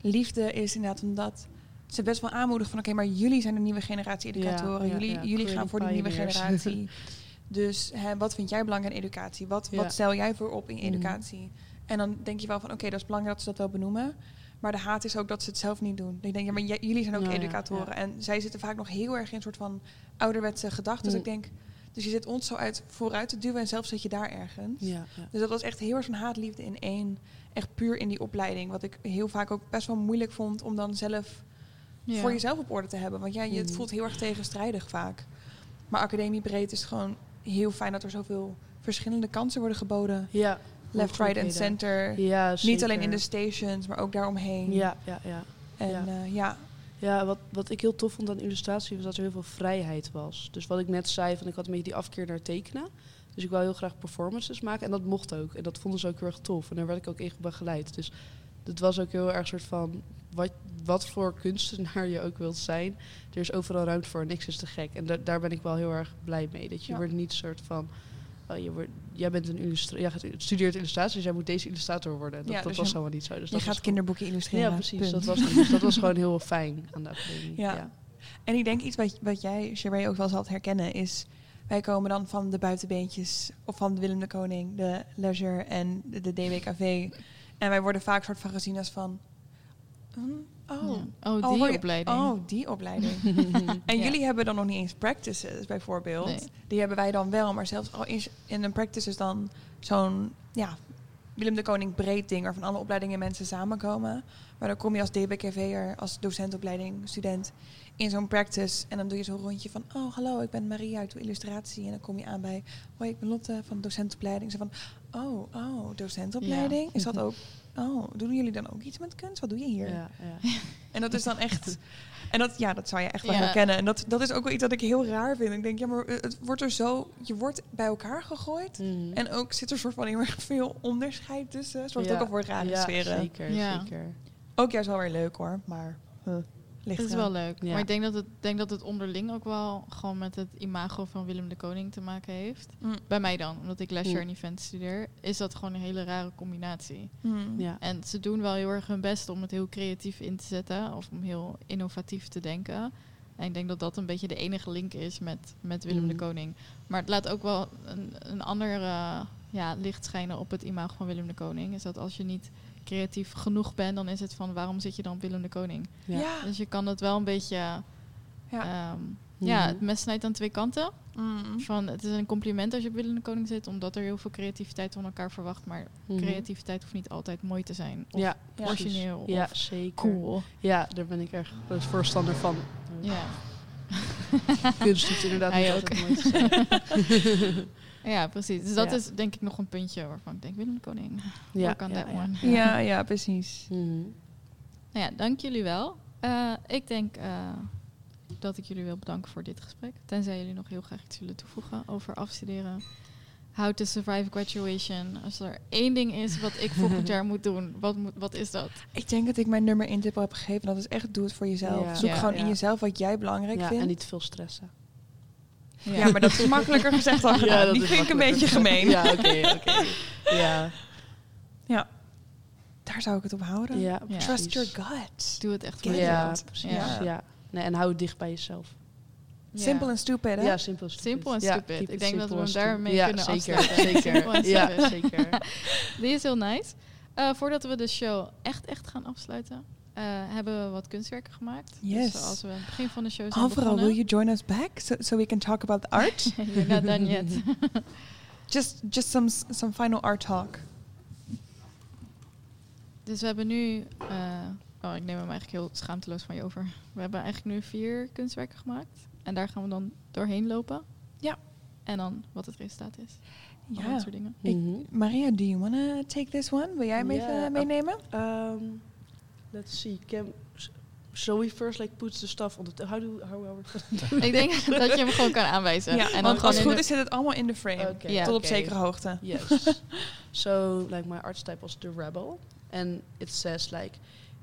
liefde is inderdaad omdat ze best wel aanmoedigen van... oké, maar jullie zijn de nieuwe generatie educatoren. Ja, ja, jullie ja. jullie gaan voor die nieuwe generatie. dus hè, wat vind jij belangrijk in educatie? Wat, wat stel jij voor op in Mhm. educatie? En dan denk je wel van... oké, dat is belangrijk dat ze dat wel benoemen. Maar de haat is ook dat ze het zelf niet doen. Ik denk, ja, maar jullie zijn ook educatoren. ja. En zij zitten vaak nog heel erg in een soort van ouderwetse gedachten. Dus Mm. ik denk, dus je zit ons zo uit vooruit te duwen en zelf zit je daar ergens. Ja. Dus dat was echt heel erg zo'n haatliefde in één. Echt puur in die opleiding. Wat ik heel vaak ook best wel moeilijk vond om dan zelf voor jezelf op orde te hebben. Want ja, je het Mhm. voelt heel erg tegenstrijdig vaak. Maar academiebreed is gewoon heel fijn dat er zoveel verschillende kansen worden geboden. ja Left, right en center. Ja, Niet alleen in de stations, maar ook daaromheen. Ja, ja, ja. En ja. ja, ja Ja, wat, wat ik heel tof vond aan illustratie was dat er heel veel vrijheid was. Dus wat ik net zei, van ik had een beetje die afkeer naar tekenen. Dus ik wou heel graag performances maken en dat mocht ook. En dat vonden ze ook heel erg tof. En daar werd ik ook in begeleid. Dus het was ook heel erg soort van, wat, wat voor kunstenaar je ook wilt zijn. Er is overal ruimte voor, niks is te gek. En da- daar ben ik wel heel erg blij mee. Dat je Ja. wordt niet soort van oh, je wordt, jij bent een jij gaat, studeert illustratie, dus jij moet deze illustrator worden. Dat, Ja, dat dus was helemaal niet zo. Dus je dat gaat kinderboeken illustreren. Ja, precies. punt. Dat was, dus dat was gewoon heel fijn aan de academie. Ja. Ja. En ik denk iets wat, wat jij, Sheree, ook wel zal herkennen is... Wij komen dan van de buitenbeentjes of van de Willem de Koning, de Leisure en de, de DWKV. En wij worden vaak soort van gezien als van... hm, oh, Ja. Oh, oh, die opleiding. Oh, die opleiding. en Ja. jullie hebben dan nog niet eens practices, bijvoorbeeld. Nee. Die hebben wij dan wel. Maar zelfs al is in een practice is dan zo'n... Ja, Willem de Koning breed ding... waarvan alle opleidingen mensen samenkomen. Maar dan kom je als DBKV'er, als docentopleiding, student... in zo'n practice en dan doe je zo'n rondje van... oh, hallo, ik ben Maria, ik doe illustratie. En dan kom je aan bij... hoi, ik ben Lotte van docentopleiding. Ze van, oh, oh, docentopleiding? Is dat ook... Oh, doen jullie dan ook iets met kunst? Wat doe je hier? Ja, ja. En dat is dan echt. En dat, ja, dat zou je echt wel Ja. herkennen. En dat, dat is ook wel iets dat ik heel raar vind. Ik denk, ja, maar het wordt er zo. Je wordt bij elkaar gegooid. Mhm. En ook zit er een soort van heel erg veel onderscheid tussen. Zorgt Ja. ook al voor rare ja, sferen. Zeker, Ja. zeker. Ook juist wel weer leuk hoor. Maar huh, ligt Het is wel leuk. Ja. Maar ik denk dat, het, denk dat het onderling ook wel gewoon met het imago van Willem de Koning te maken heeft. Mm. Bij mij dan, omdat ik leisure Mm. en event studeer, is dat gewoon een hele rare combinatie. Hmm. Ja. En ze doen wel heel erg hun best om het heel creatief in te zetten of om heel innovatief te denken. En ik denk dat dat een beetje de enige link is met, met Willem de Mm. Koning. Maar het laat ook wel een, een ander ja, licht schijnen op het imago van Willem de Koning. Is dat als je niet creatief genoeg bent, dan is het van waarom zit je dan op Willem de Koning? Ja. Ja. Dus je kan het wel een beetje. Ja. ehm, Mhm. ja, het mes snijdt aan twee kanten. Mm. Van, het is een compliment als je op Willem de Koning zit, omdat er heel veel creativiteit van elkaar verwacht. Maar Mhm. creativiteit hoeft niet altijd mooi te zijn. Of Ja, Ja. origineel. Ja, of zeker. cool. Ja, daar ben ik erg voorstander van. Ja. Kunst hoeft inderdaad Hij niet ook. altijd mooi te zijn. ja, precies. Dus dat Ja. is denk ik nog een puntje waarvan ik denk, Willem de Koning. Ja, Work on ja, that ja. one. Ja, ja, precies. Mhm. Nou ja, dank jullie wel. Eh, ik denk eh, dat ik jullie wil bedanken voor dit gesprek. Tenzij jullie nog heel graag iets willen toevoegen over afstuderen. How to survive graduation. Als er één ding is wat ik volgend jaar moet doen, wat, moet, wat is dat? Ik denk dat ik mijn nummer in tip heb gegeven. Dat is echt doe het voor jezelf. Ja. Zoek Ja. gewoon in jezelf wat jij belangrijk Ja, vindt. en niet te veel stressen. Ja. maar dat is makkelijker gezegd dan gedaan. dat Die vind ik een beetje gemeen. Ja, oké, oké. Ja, Daar zou ik het op houden. ja, Ja. Trust your gut. Doe het echt voor Ja, Ja, jezelf. precies. Ja. Ja. Nee, en hou het dicht bij jezelf. Ja. Simple en stupid, hè? Ja, simpel en stupid. Simpel en Ja, stupid. Ik denk dat we hem daarmee kunnen ja, afsluiten. Zeker, Simpel zeker. Ja, zeker. Die is heel nice. Eh, voordat we de show echt, echt gaan afsluiten, eh, hebben we wat kunstwerken gemaakt. Yes. Dus zoals we aan het begin van de show zijn Alvaro, will you join us back so, so we can talk about the art? You're not done yet. just just some some final art talk. dus we hebben nu... eh, oh, ik neem hem eigenlijk heel schaamteloos van je over. We hebben eigenlijk nu vier kunstwerken gemaakt. En daar gaan we dan doorheen lopen. Ja. En dan wat het resultaat is. Al Ja. dat soort dingen. Ik- Mhm. Maria, do you want to take this one? Wil jij hem even uh, meenemen? Um, let's see. Can, we first like put the stuff on the... How do how are we ik denk dat je hem gewoon kan aanwijzen. ja, en dan als het goed is zit het allemaal in de frame. Tot op zekere hoogte. Yes. so like my art style was the rebel, and it says like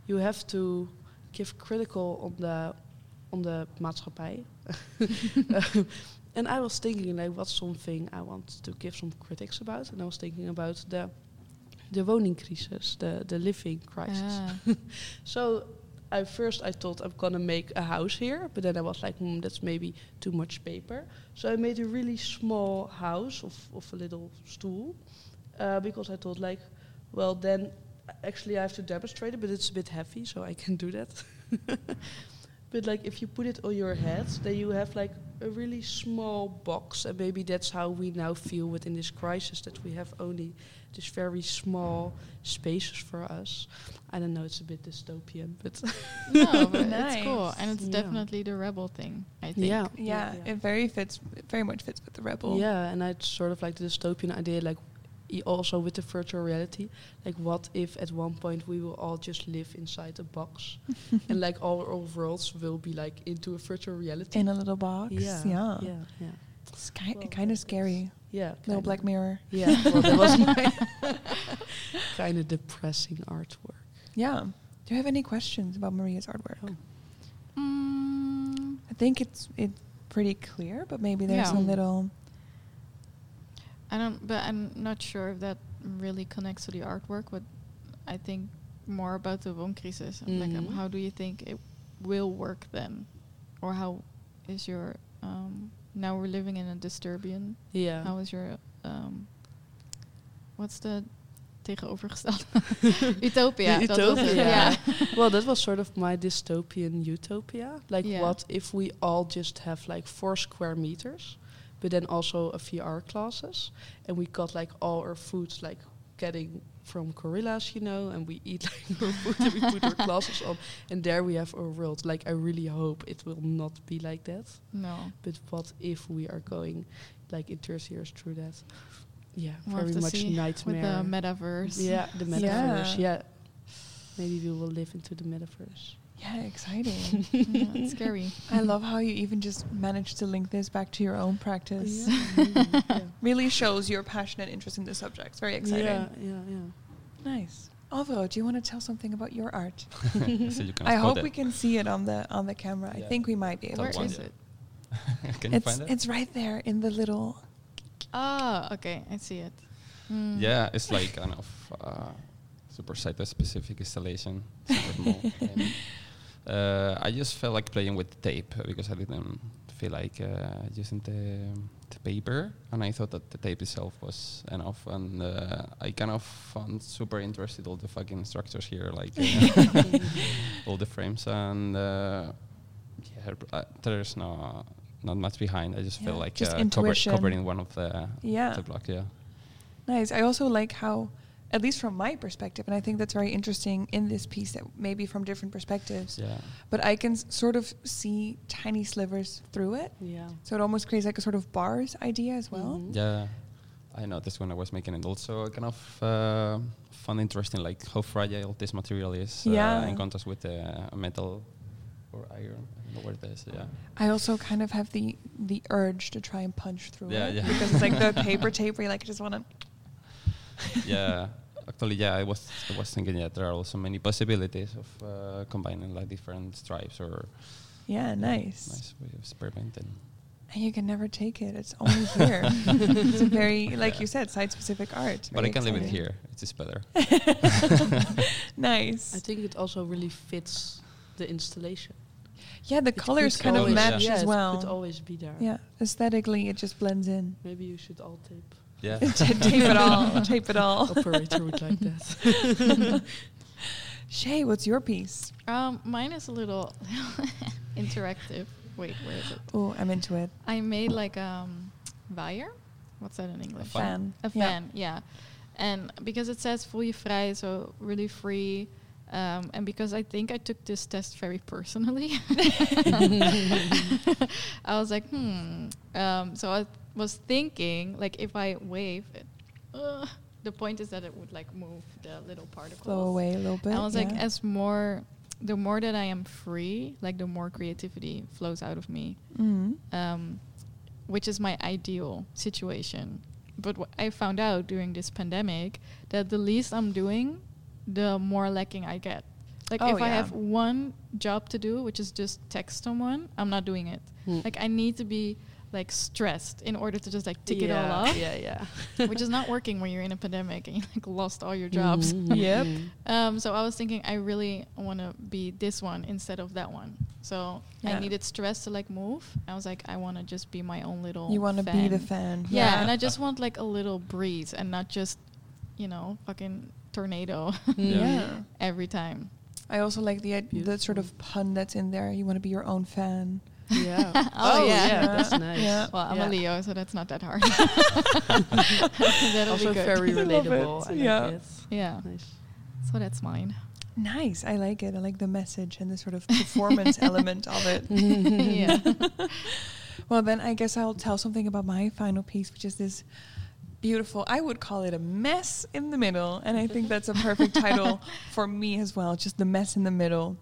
you have to give critical on the on the maatschappij. and I was thinking like what's something I want to give some critics about, and I was thinking about the the woningcrisis, the the living crisis. Ah. So I first I thought I'm gonna make a house here, but then I was like, hmm, that's maybe too much paper. So I made a really small house of, of a little stool, uh, because I thought like, well then actually I have to demonstrate it, but it's a bit heavy, so I can do that. but like if you put it on your head, then you have like a really small box, and maybe that's how we now feel within this crisis that we have only this very small spaces for us. I don't know, it's a bit dystopian, but no, but Nice. it's cool. And it's Yeah. definitely the rebel thing, I think. yeah, Yeah, it very fits, it very much fits with the rebel. Yeah, and I sort of like the dystopian idea, like also with the virtual reality. Like, what if at one point we will all just live inside a box, and like all our worlds will be like into a virtual reality? In a little box. yeah, Yeah. yeah, yeah, It's ki- Well, kind of scary. yeah. Little kinda. Black Mirror. Yeah, well, that was my kind of depressing artwork. Yeah. Do you have any questions about Maria's artwork? Oh. Mm, I think it's it's pretty clear, but maybe there's Yeah. a little. I don't, but I'm not sure if that really connects to the artwork. But I think more about the wooncrisis. Like, um, Mhm. how do you think it will work then, or how is your um, now we're living in a dystopian. Yeah. How is your um, what's the tegenovergestelde utopia? dat was het, Utopia. ja. well, that was sort of my dystopian utopia. Like, Yeah. what if we all just have like four square meters, but then also a VR classes, and we got like all our foods like getting from gorillas, you know, and we eat like food and we put our glasses on, and there we have our world. Like, I really hope it will not be like that. No. But what if we are going like in 30 years through that? Yeah, We'll very much nightmare. with the metaverse. Yeah, the Yeah. metaverse. Yeah. Maybe we will live into the metaverse. Yeah, exciting. Yeah, it's scary. I love how you even just managed to link this back to your own practice. yeah. Really shows your passionate interest in the subject. It's very exciting. Yeah, yeah, yeah. Nice. Alvaro, do you want to tell something about your art? so you I hope it. we can see it on the on the camera. I think we might be able Where That is to. it? can you It's find it? it's right there in the little. Oh, okay, I see it. Mm. Yeah, it's like kind of uh, super site specific installation. Super small. And, uh, I just felt like playing with tape because I didn't feel like uh, using the, the paper, and I thought that the tape itself was enough. And uh, I kind of found super interested all the fucking structures here, like uh, all the frames, and uh, yeah, uh, there's no not much behind. I just feel like just uh, cover, covering one of the Yeah. the block. Yeah. Nice. I also like how, at least from my perspective, and I think that's very interesting in this piece that maybe from different perspectives, Yeah. but I can s- sort of see tiny slivers through it. Yeah. So it almost creates like a sort of bars idea as well. Mhm. Yeah, I noticed when I was making it. Also, kind of uh, fun, interesting, like how fragile this material is uh, Yeah. in contrast with the uh, metal or iron. I don't know what it is. Yeah, I also kind of have the the urge to try and punch through Yeah, it yeah. because it's like the paper tape where you like just want to. yeah. Actually, yeah, I was I was thinking, yeah, there are also many possibilities of uh, combining like different stripes or Yeah, nice. nice way of experimenting. And you can never take it. It's only here. it's a very, like Yeah. you said, site-specific art. But I can leave it here. It is just better. nice. I think it also really fits the installation. yeah, the It colors could kind of match yeah, as it well. could always be there. yeah, aesthetically, it just blends in. Maybe you should all tape. Yeah. tape it all. Tape it all. Operator would like this. Shay, what's your piece? Um, mine is a little interactive. Wait, where is it? Oh, I'm into it. I made like um, wire. What's that in English? A Fan. A fan, yeah. And because it says voel je vrij, so really free. Um, and because I think I took this test very personally, I was like, hmm. Um, so I was thinking, like, if I wave it, uh, the point is that it would like move the little particles. Flow away a little bit. I was like, as more, the more that I am free, like the more creativity flows out of me Mhm. um, which is my ideal situation. But what I found out during this pandemic that the least I'm doing, the more lacking I get. Like Oh, if I have one job to do, which is just text someone, I'm not doing it. Hmm. Like I need to be like stressed in order to just like tick it all off, Yeah, yeah. which is not working when you're in a pandemic and you like lost all your jobs. Mhm, Yep. mhm. Um, so I was thinking I really want to be this one instead of that one. So Yeah. I needed stress to like move. I was like, I want to just be my own little. You want to be the fan. fan. Yeah, and I just want like a little breeze and not just, you know, fucking tornado yeah. every time. I also like the id- the sort of pun that's in there. You want to be your own fan. Yeah. Oh, oh, yeah. yeah, that's nice. Yeah. Well, I'm Yeah. a Leo, so that's not that hard. That'll Also be good. very I love relatable. it. I Yeah. it. yeah. Nice. So that's mine. Nice. I like it. I like the message and the sort of performance element of it. yeah. Well, then I guess I'll tell something about my final piece, which is this beautiful, I would call it a mess in the middle. And I think that's a perfect title for me as well, just the mess in the middle.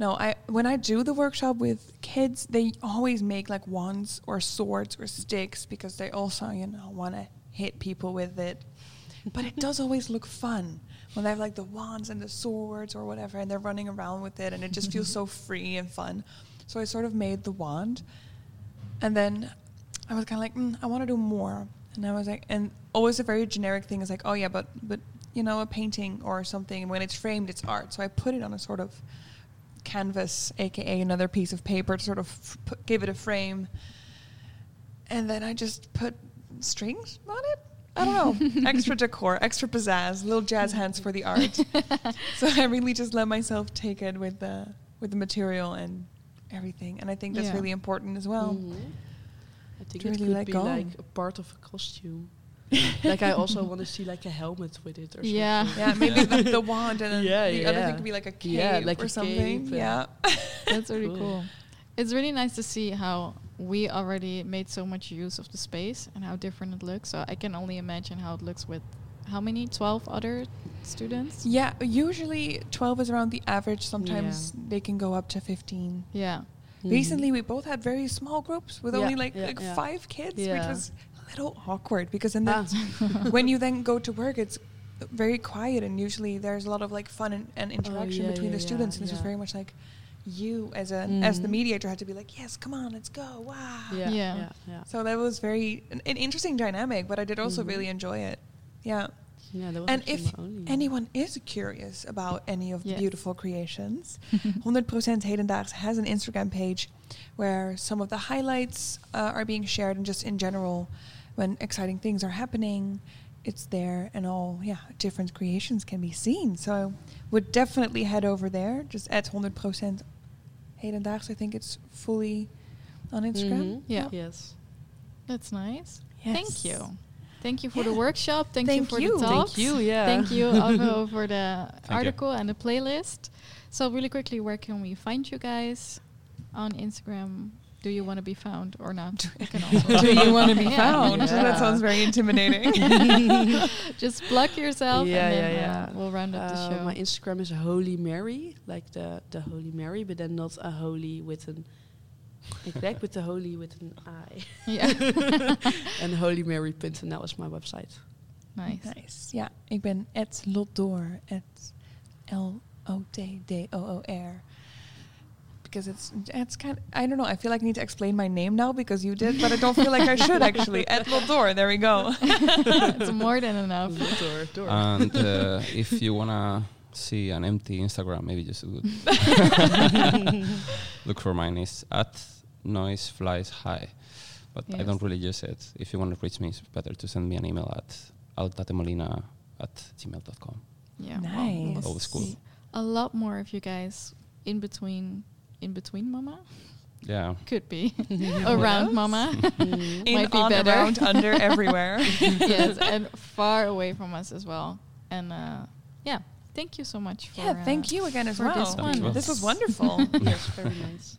No, I when I do the workshop with kids, they always make like wands or swords or sticks because they also, you know, want to hit people with it. But it does always look fun when they have like the wands and the swords or whatever, and they're running around with it, and it just feels so free and fun. So I sort of made the wand, and then I was kind of like, mm, I want to do more. And I was like, and always a very generic thing is like, oh yeah, but but you know, a painting or something, when it's framed, it's art. So I put it on a sort of canvas, aka another piece of paper, to sort of f- put, give it a frame. And then I just put strings on it. I don't know, extra decor, extra pizzazz, little jazz hands for the art. so I really just let myself take it with the with the material and everything, and I think that's Yeah. really important as well. Mhm. I think to it really could be go. like a part of a costume. like I also want to see like a helmet with it or Yeah. something. Yeah, maybe the, the wand and then Yeah, the other thing could be like a cape Yeah, like or a something. cape yeah. That's really Cool. cool. It's really nice to see how we already made so much use of the space and how different it looks. So I can only imagine how it looks with how many? 12 other students? Yeah, usually 12 is around the average. Sometimes they can go up to 15. Yeah. Mhm. Recently, we both had very small groups with Yeah, only like, yeah, like yeah. five kids, which Yeah. was a little awkward because then Ah. when you then go to work, it's very quiet and usually there's a lot of like fun and, and interaction Oh, yeah, between yeah, the students. yeah, and this was yeah. very much like you as a as the Mhm. mediator had to be like, yes, come on, let's go, wow. Yeah, Yeah. yeah, yeah. So that was very an, an interesting dynamic, but I did also Mhm. really enjoy it. Yeah. Yeah, that was And if anyone is curious about any of the beautiful creations, 100% Hedendaags has an Instagram page where some of the highlights uh, are being shared and just in general when exciting things are happening it's there and all yeah different creations can be seen so would definitely head over there just at 100% Hedendaags I think it's fully on Instagram Mhm. Yeah. Yes. That's nice. Yes. Thank you. Thank you for the workshop. Thank, you for you. the Thank talks. Thank you, yeah. Thank you, Alvo, for the you. article and the playlist. So really quickly, where can we find you guys on Instagram? Do you want to be found or not? You can also- do you want to be Yeah. found Yeah. that sounds very intimidating Just plug yourself Yeah, and then yeah, uh, yeah. we'll round up the Uh, show. My Instagram is Holy Mary, like the the Holy Mary, but then not a holy with an exact with the holy with an I. yeah. and holymary.nl is my website. nice. Nice. Ja, ik ben at Lotdoor, at L-O-T-D-O-O-R. Because it's, it's kind of, I don't know, I feel like I need to explain my name now because you did, but I don't feel like I should actually. At Lotdoor, there we go. it's more than enough. Door, door. And uh, if you wanna see an empty Instagram, maybe just look, look for mine. It's at noise flies high, but I don't really use it. If you want to reach me, it's better to send me an email at altatemolina at gmail.com. Yeah. Nice. we'll Old school. A lot more of you guys in between, in between Mama. Yeah. Could be around? Mama. Mm. In, Might be on, better. around, under, everywhere. yes, and far away from us as well. And uh, yeah, thank you so much for. yeah, thank uh, you again as for well. this one. This was wonderful. yes, very nice.